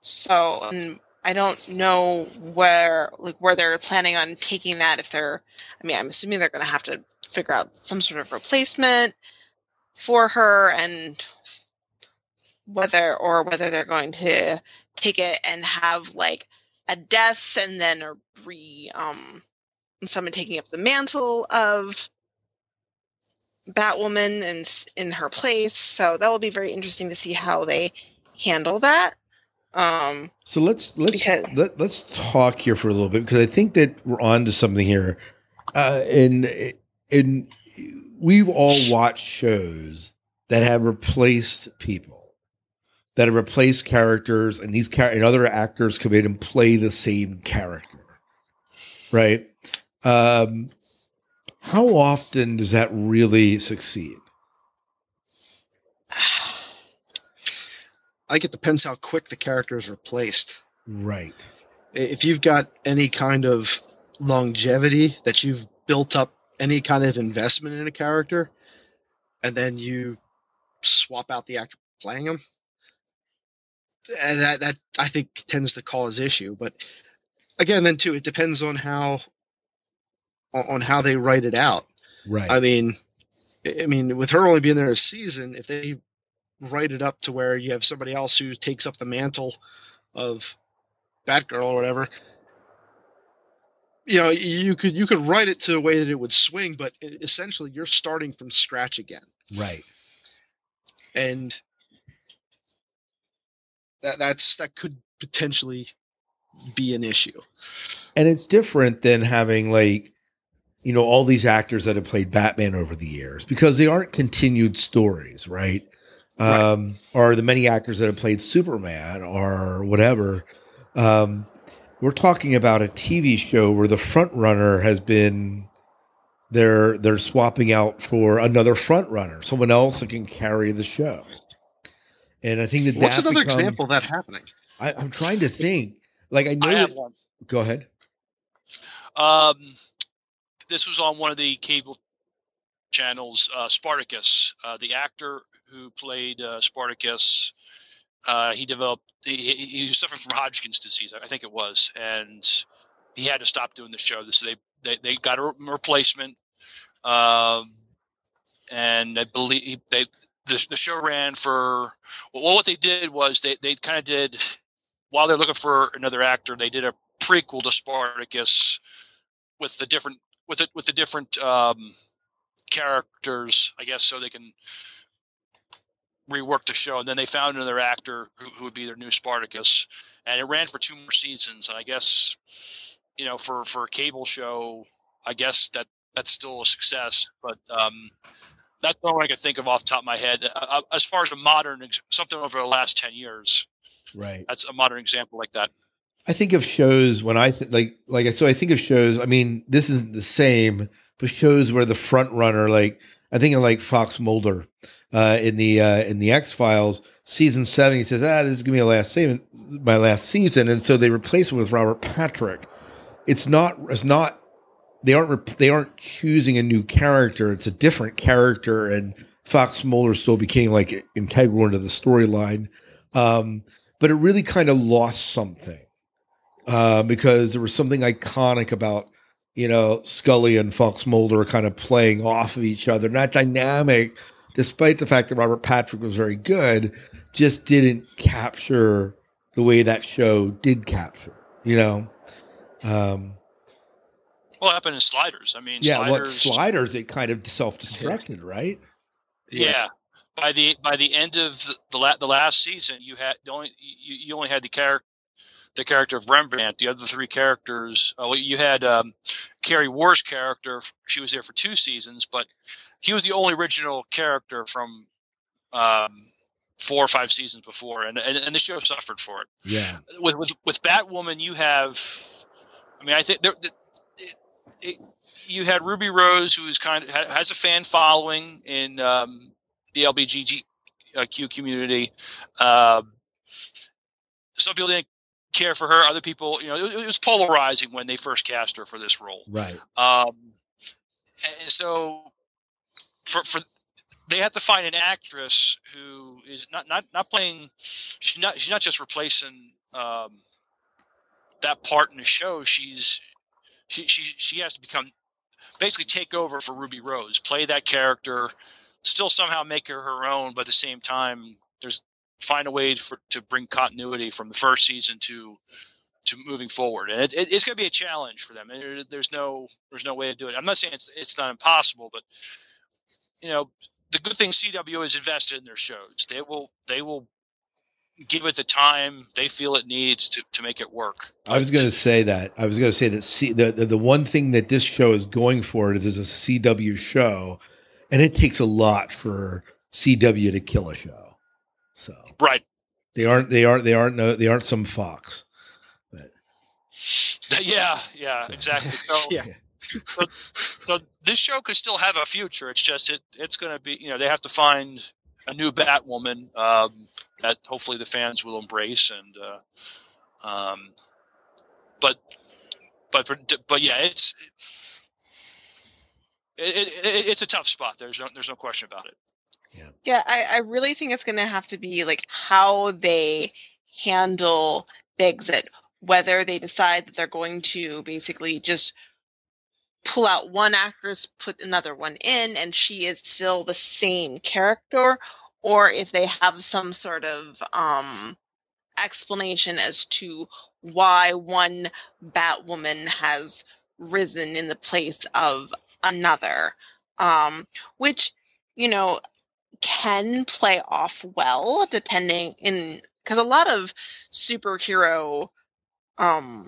so and I don't know where like where they're planning on taking that. If they're, I mean, I'm assuming they're going to have to figure out some sort of replacement for her, and whether or whether they're going to take it and have like a death and then a re um someone taking up the mantle of Batwoman and in her place. So that will be very interesting to see how they handle that. Um, So let's let's Because- let, let's talk here for a little bit because I think that we're on to something here. Uh, and and we've all watched shows that have replaced people, that have replaced characters, and these char- and other actors come in and play the same character, right? Um, how often does that really succeed? I think it depends how quick the character is replaced. Right. If you've got any kind of longevity that you've built up any kind of investment in a character, and then you swap out the actor playing him, and that that I think tends to cause issue. But again, then too, it depends on how on how they write it out. Right. I mean, I mean, with her only being there a season, if they write it up to where you have somebody else who takes up the mantle of Batgirl or whatever, you know, you could you could write it to a way that it would swing, but essentially you're starting from scratch again, right. and that that's that could potentially be an issue. and it's different than having like you know all these actors that have played batman over the years because they aren't continued stories right, um or the many actors that have played superman or whatever. Um we're talking about a tv show where the front runner has been they're they're swapping out for another front runner someone else that can carry the show and i think that What's that another becomes- example of that happening? I, i'm trying to think like i know I have that- one. go ahead Um, this was on one of the cable channels, uh, Spartacus. Uh, the actor who played uh, Spartacus, uh, he developed, he, he he was suffering from Hodgkin's disease, I think it was, and he had to stop doing the show. So they, they, they got a replacement. Um, and I believe they, the, the show ran for, well, what they did was they, they kind of did, while they're looking for another actor, they did a prequel to Spartacus with the different with it with the different um, characters, I guess, so they can rework the show. And then they found another actor who, who would be their new Spartacus, and it ran for two more seasons. And I guess you know for for a cable show, I guess that that's still a success. But um, that's the only I can think of off the top of my head. Uh, uh, as far as a modern something over the last ten years, right that's a modern example like that. I think of shows when I th- like like so I think of shows. I mean, this isn't the same, but shows where the front runner, like I think of like Fox Mulder uh, in the uh, in the X Files season seven. He says, "Ah, this is gonna be my last season, my last season," and so they replace him with Robert Patrick. It's not. It's not. They aren't. They aren't choosing a new character. It's a different character, and Fox Mulder still became like integral into the storyline. Um, but it really kind of lost something uh, because there was something iconic about you know Scully and Fox Mulder kind of playing off of each other. Not dynamic, despite the fact that Robert Patrick was very good, just didn't capture the way that show did capture. You know, um, What happened in Sliders? I mean, yeah. What Sliders. sliders? It kind of self-destructed, right? Yeah. By the by the end of the the, la- the last season, you had the only you, you only had the character the character of Rembrandt. The other three characters, uh, you had um, Kari Wuhrer's character. She was there for two seasons, but he was the only original character from um, four or five seasons before, and, and and the show suffered for it. Yeah. With with with Batwoman, you have, I mean, I think there. It, you had Ruby Rose, who is kind of ha- has a fan following in um, the LBGTQ community. Um, some people didn't care for her. Other people, you know, it, it was polarizing when they first cast her for this role. Right. Um, and so for for they have to find an actress who is not not not playing. She's not she's not just replacing um, that part in the show. She's she she she has to become basically take over for Ruby Rose, play that character, still somehow make her her own, but at the same time, there's find a way for to bring continuity from the first season to to moving forward, and it, it, it's going to be a challenge for them. There, there's no there's no way to do it. I'm not saying it's it's not impossible, but you know the good thing CW is invested in their shows. They will they will give it the time they feel it needs to, to make it work. I was going to say that. I was going to say that C, the, the the one thing that this show is going for is it's a CW show, and it takes a lot for CW to kill a show. So right, they aren't they aren't they aren't no they aren't some Fox. But yeah, yeah, exactly. So, Yeah. so, so this show could still have a future. It's just it it's going to be you know they have to find a new Batwoman um, that hopefully the fans will embrace and uh, um, but but for, but yeah it's it, it, it, it's a tough spot. There's no there's no question about it. Yeah, I, I really think it's going to have to be like how they handle the exit whether they decide that they're going to basically just pull out one actress, put another one in, and she is still the same character, or if they have some sort of um, explanation as to why one Batwoman has risen in the place of another, um, which you know can play off well depending in because a lot of superhero um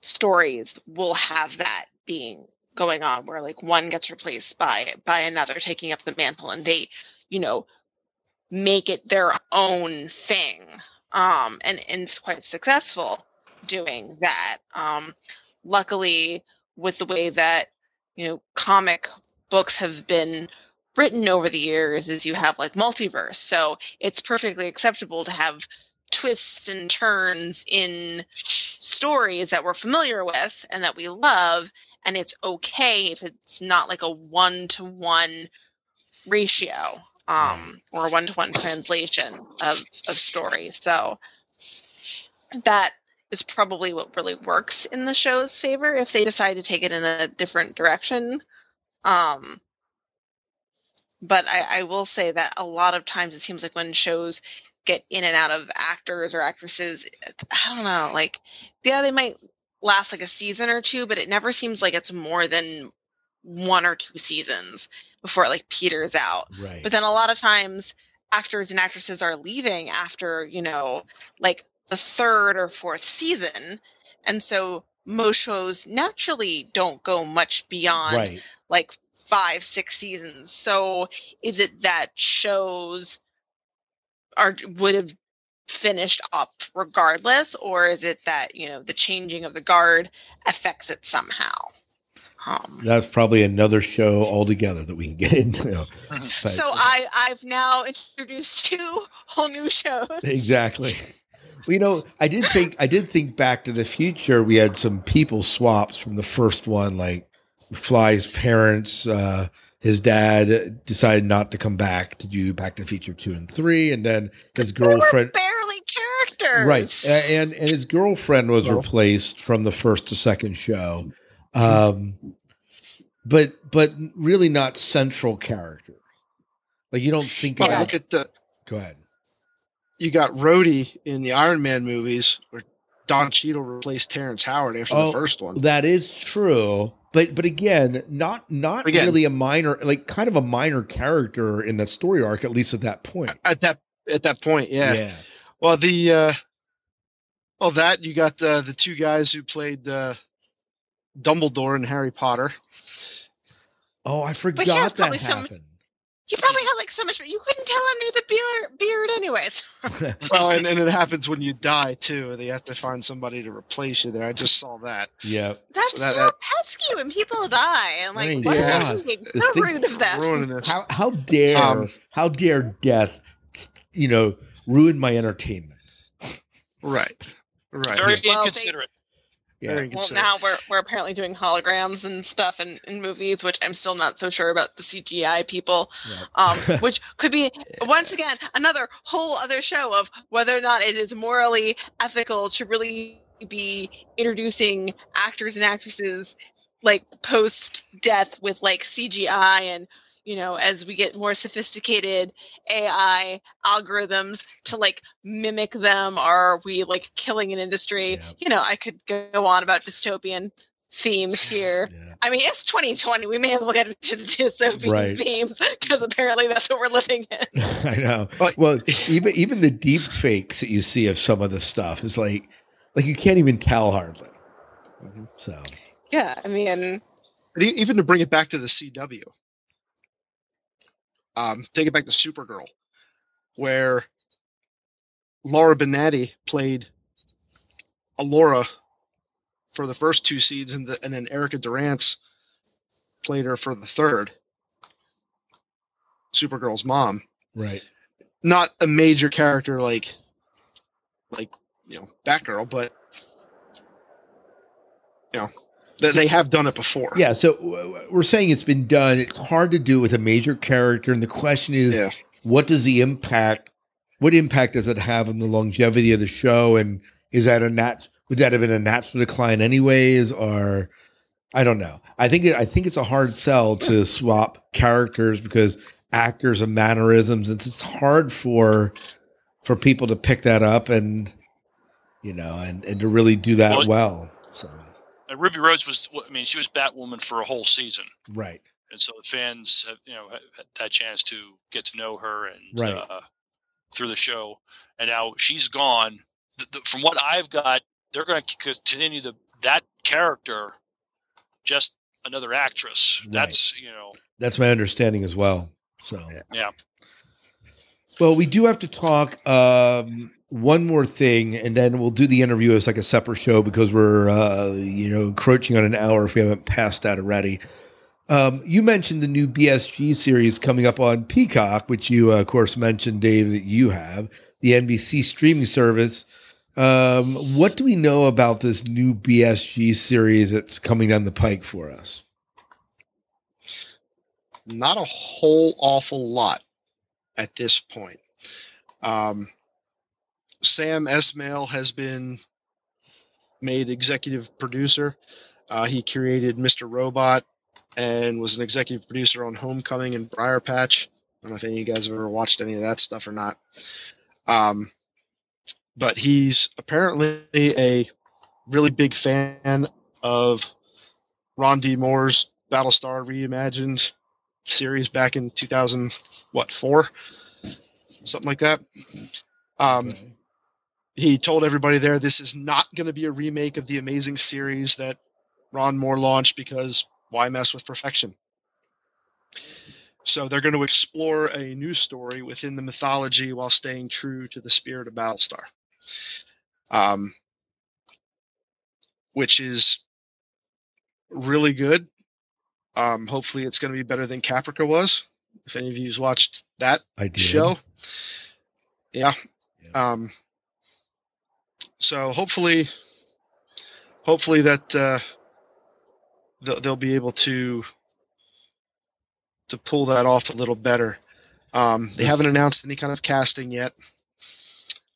stories will have that being going on where like one gets replaced by by another taking up the mantle and they you know make it their own thing. Um and, it's quite successful doing that. Um luckily with the way that you know comic books have been written over the years is you have like multiverse. So it's perfectly acceptable to have twists and turns in stories that we're familiar with and that we love and it's okay if it's not like a one-to-one ratio um or a one-to-one translation of of stories. So that is probably what really works in the show's favor if they decide to take it in a different direction. Um but I, I will say that a lot of times it seems like when shows get in and out of actors or actresses, I don't know, like yeah, they might last like a season or two, but it never seems like it's more than one or two seasons before it like peters out. right. But then a lot of times actors and actresses are leaving after, you know, like the third or fourth season. And so most shows naturally don't go much beyond right. like five, six seasons. So is it that shows are would have finished up regardless, or is it that, you know, the changing of the guard affects it somehow? Um, That's probably another show altogether that we can get into. But- so I I've now introduced two whole new shows. exactly. Well, you know, I did think I did think back to the future. We had some people swaps from the first one, like Fly's parents. Uh, his dad decided not to come back to do Back to the Future two and three, and then his They were girlfriend. barely characters. Right, and and his girlfriend was replaced from the first to second show, um, but but really not central characters. Like you don't think But about. look at the Go ahead. you got Rhodey in the Iron Man movies where Don Cheadle replaced Terrence Howard after Oh, the first one. That is true, but but again, not not Again. really a minor, like kind of a minor character in the story arc, at least at that point. At that at that point, yeah. Well, the uh, well that you got the the two guys who played uh, Dumbledore and Harry Potter. Oh, I forgot has that probably some- happened. He probably had like so much you couldn't tell under the beard beard anyways. Well, and, and it happens when you die too. They have to find somebody to replace you there. I just saw that. yeah, That's that- so that- pesky when people die. I'm like, I mean, what yeah. are you doing? The So thing- rude of them. Ruining this. how how dare Um, how dare death, you know, ruin my entertainment? Right. Right. Very Well, they- inconsiderate. Yeah. Very Well, considerate. now we're we're apparently doing holograms and stuff in, in movies, which I'm still not so sure about the CGI people. Um, which could be once again another whole other show of whether or not it is morally ethical to really be introducing actors and actresses like post death with like CGI and you know as we get more sophisticated AI algorithms to like mimic them are we like killing an industry Yeah. you know I could go on about dystopian themes here Yeah. I mean, it's 2020. We may as well get into the dystopian Right. themes because apparently that's what we're living in. I know. But- Well, even even the deep fakes that you see of some of the stuff is like like you can't even tell hardly. Mhm. So Yeah, I mean, But e- even to bring it back to the CW, um, take it back to Supergirl, where Laura Benanti played Alura for the first two seeds, and, the, and then Erica Durance played her for the third. Supergirl's mom, right. not a major character like, like you know, Batgirl, but you know, they, they have done it before. Yeah, so we're saying it's been done. It's hard to do with a major character, and the question is, Yeah. what does the impact? What impact does it have on the longevity of the show? And is that a nat? Would that have been a natural decline anyways, or I don't know. I think it, I think it's a hard sell to swap characters because actors and mannerisms. It's it's hard for for people to pick that up and you know and and to really do that Well- well. So And Ruby Rose was, I mean, she was Batwoman for a whole season. right, and so the fans have you know had had that chance to get to know her and Right. uh, through the show and now she's gone the, the, from what i've got they're going to continue the that character just another actress Right. that's you know that's my understanding as well. So yeah Well, we do have to talk um, one more thing, and then we'll do the interview as like a separate show because we're uh, you know encroaching on an hour if we haven't passed that already. Um, you mentioned the new BSG series coming up on Peacock, which you uh, of course mentioned, Dave, that you have the NBC streaming service. Um, what do we know about this new BSG series that's coming down the pike for us? not a whole awful lot at this point. Um, Sam Esmail has been made executive producer. Uh, he created Mr. Robot and was an executive producer on Homecoming and Briarpatch. I don't know if any of you guys have ever watched any of that stuff or not. Um, but he's apparently a really big fan of Ron D. Moore's Battlestar Reimagined series back in 2000 what four something like that um he told everybody there this is not going to be a remake of the amazing series that ron moore launched because why mess with perfection so they're going to explore a new story within the mythology while staying true to the spirit of battlestar um, which is really good um, hopefully, it's going to be better than Caprica was. If any of you's watched that show, yeah. Yeah. Um, so hopefully, hopefully that uh, they'll, they'll be able to to pull that off a little better. Um, they haven't announced any kind of casting yet,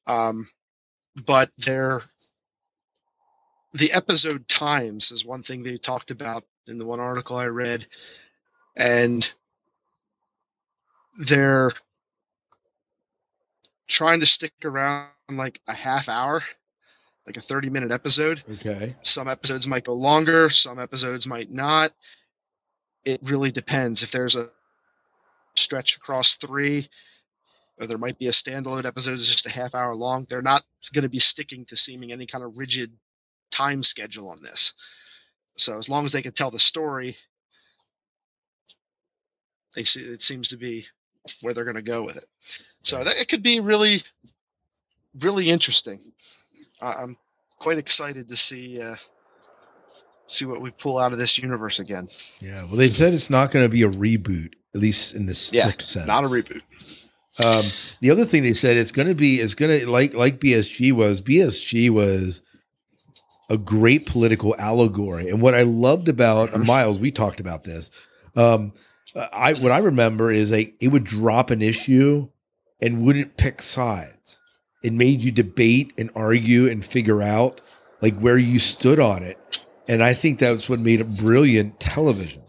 um, but they're the episode times is one thing they talked about in the one article I read, and they're trying to stick around like a half hour, like a 30 minute episode. Okay. Some episodes might go longer, some episodes might not. It really depends. If there's a stretch across three, or there might be a standalone episode that's just a half hour long, they're not going to be sticking to seeming any kind of rigid time schedule on this. So as long as they can tell the story, they see it seems to be where they're going to go with it. So that it could be really, really interesting. I I'm quite excited to see uh, see what we pull out of this universe again. Yeah. Well, they said it's not going to be a reboot, at least in this Yeah, strict sense. Not a reboot. Um, the other thing they said it's going to be it's going to like like BSG was BSG was a great political allegory, and what I loved about Mm-hmm. Miles, we talked about this. Um, I what I remember is like it would drop an issue and wouldn't pick sides. It made you debate and argue and figure out like where you stood on it, and I think that's what made it brilliant television.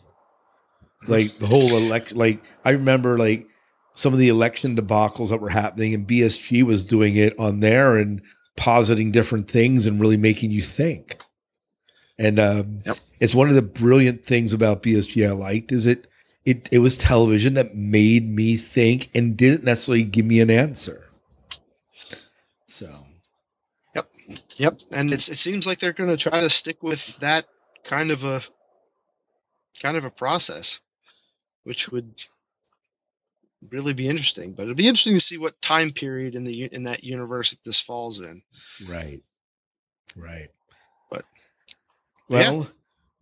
Like the whole election, like I remember like some of the election debacles that were happening, and BSG was doing it on there and positing different things and really making you think. And um, Yep. it's one of the brilliant things about BSG I liked is it it it was television that made me think and didn't necessarily give me an answer. So Yep, and it's it seems like they're going to try to stick with that kind of a kind of a process, which would really be interesting. But it'd be interesting to see what time period in the in that universe that this falls in. right, right. But- well,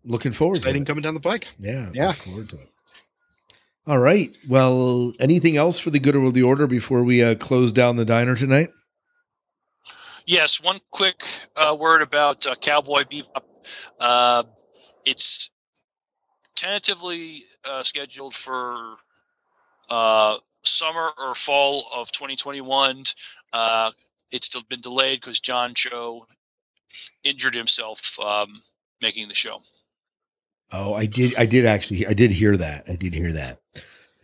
looking forward to it. coming down the pike. Yeah, Yeah. Forward to it. All right. Well, anything else for the good of the order before we uh, close down the diner tonight? Yes, one quick uh, word about uh, Cowboy Bebop. Uh, it's tentatively uh, scheduled for uh, summer or fall of 2021. Uh, it's still been delayed because John Cho injured himself um, making the show. Oh, I did. I did actually. I did hear that. I did hear that.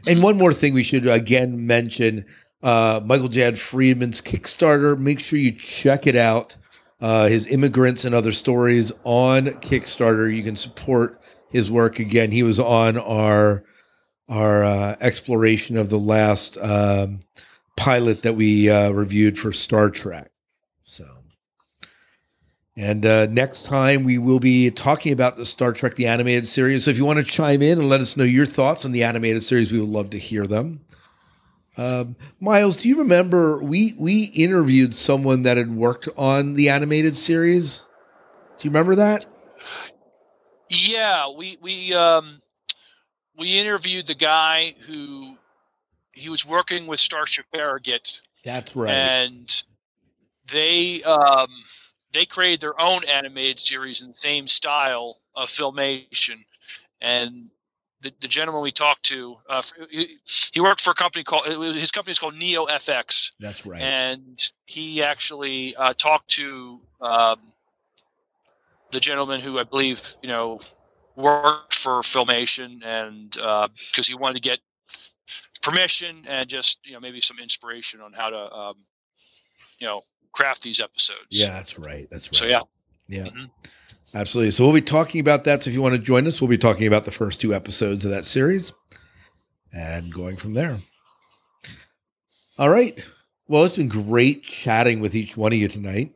And one more thing we should again mention: uh, Michael Jan Friedman's Kickstarter. Make sure you check it out. Uh, his immigrants and other stories on Kickstarter. You can support his work. Again, he was on our our uh, exploration of the last um, pilot that we uh, reviewed for Star Trek. So. And uh, next time we will be talking about the Star Trek the animated series. So if you want to chime in and let us know your thoughts on the animated series, we would love to hear them. Um, Miles, do you remember we we interviewed someone that had worked on the animated series? Do you remember that? Yeah, we we um, we interviewed the guy who he was working with Starship Farragut, That's right. and they um, they created their own animated series in the same style of filmation. And the, the gentleman we talked to, uh, he, he worked for a company called his company is called Neo FX, That's right. and he actually uh, talked to um, the gentleman who I believe you know worked for Filmation, and because he wanted to get permission and just you know maybe some inspiration on how to um, you know craft these episodes. yeah, that's right. That's right. So yeah, Yeah, Mhm. absolutely. So we'll be talking about that. So if you want to join us, we'll be talking about the first two episodes of that series and going from there. All right. Well, it's been great chatting with each one of you tonight.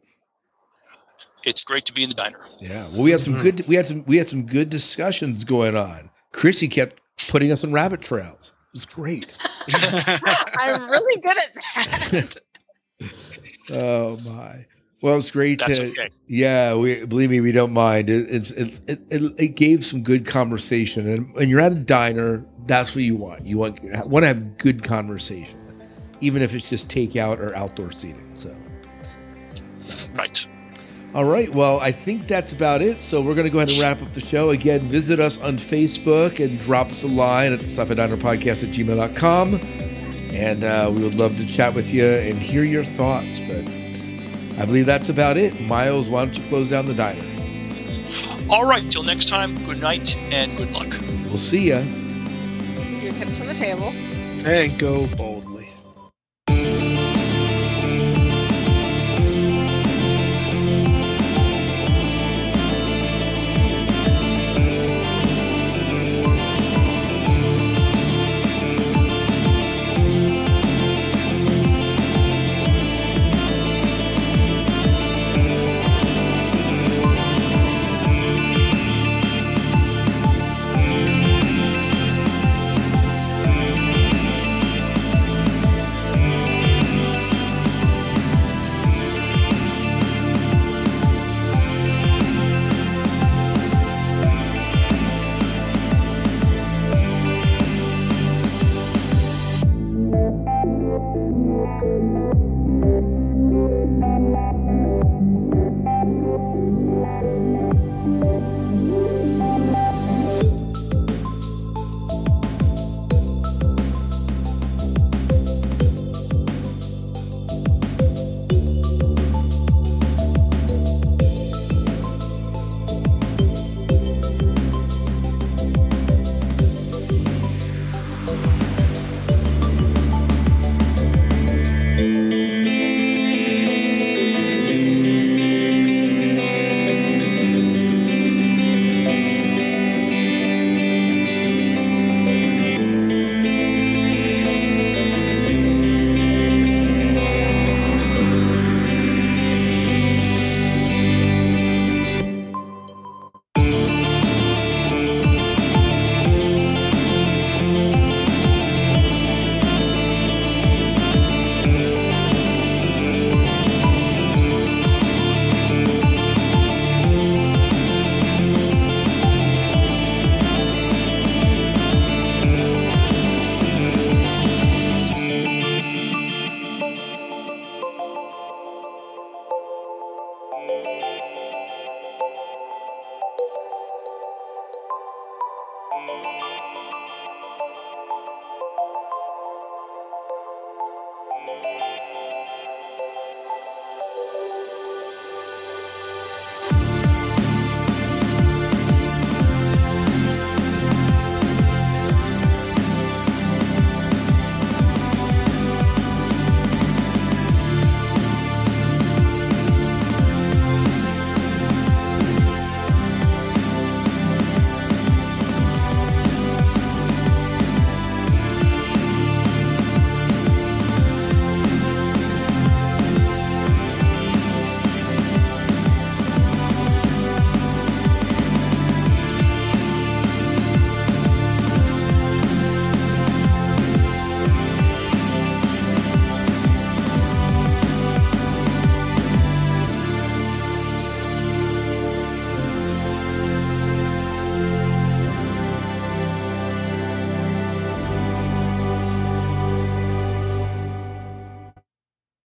it's great to be in the diner. Yeah. Well, we had some Mhm. good we had some we had some good discussions going on. Chrissy kept putting us on rabbit trails. It was great. I'm really good at that. Oh my. Well, it's great That's to okay. Yeah, we believe me, we don't mind. It it, it, it, it it gave some good conversation, and when you're at a diner, that's what you want. You want want to have good conversation, even if it's just takeout or outdoor seating. So, Right. all right. Well, I think that's about it. So we're going to go ahead and wrap up the show. Again, visit us on Facebook and drop us a line at the Sci-Fi Diner Podcast at gmail.com. And uh, we would love to chat with you and hear your thoughts. But I believe that's about it. Miles, why don't you close down the diner? All right. Till next time. Good night and good luck. We'll see ya. Your hips on the table. and go boldly.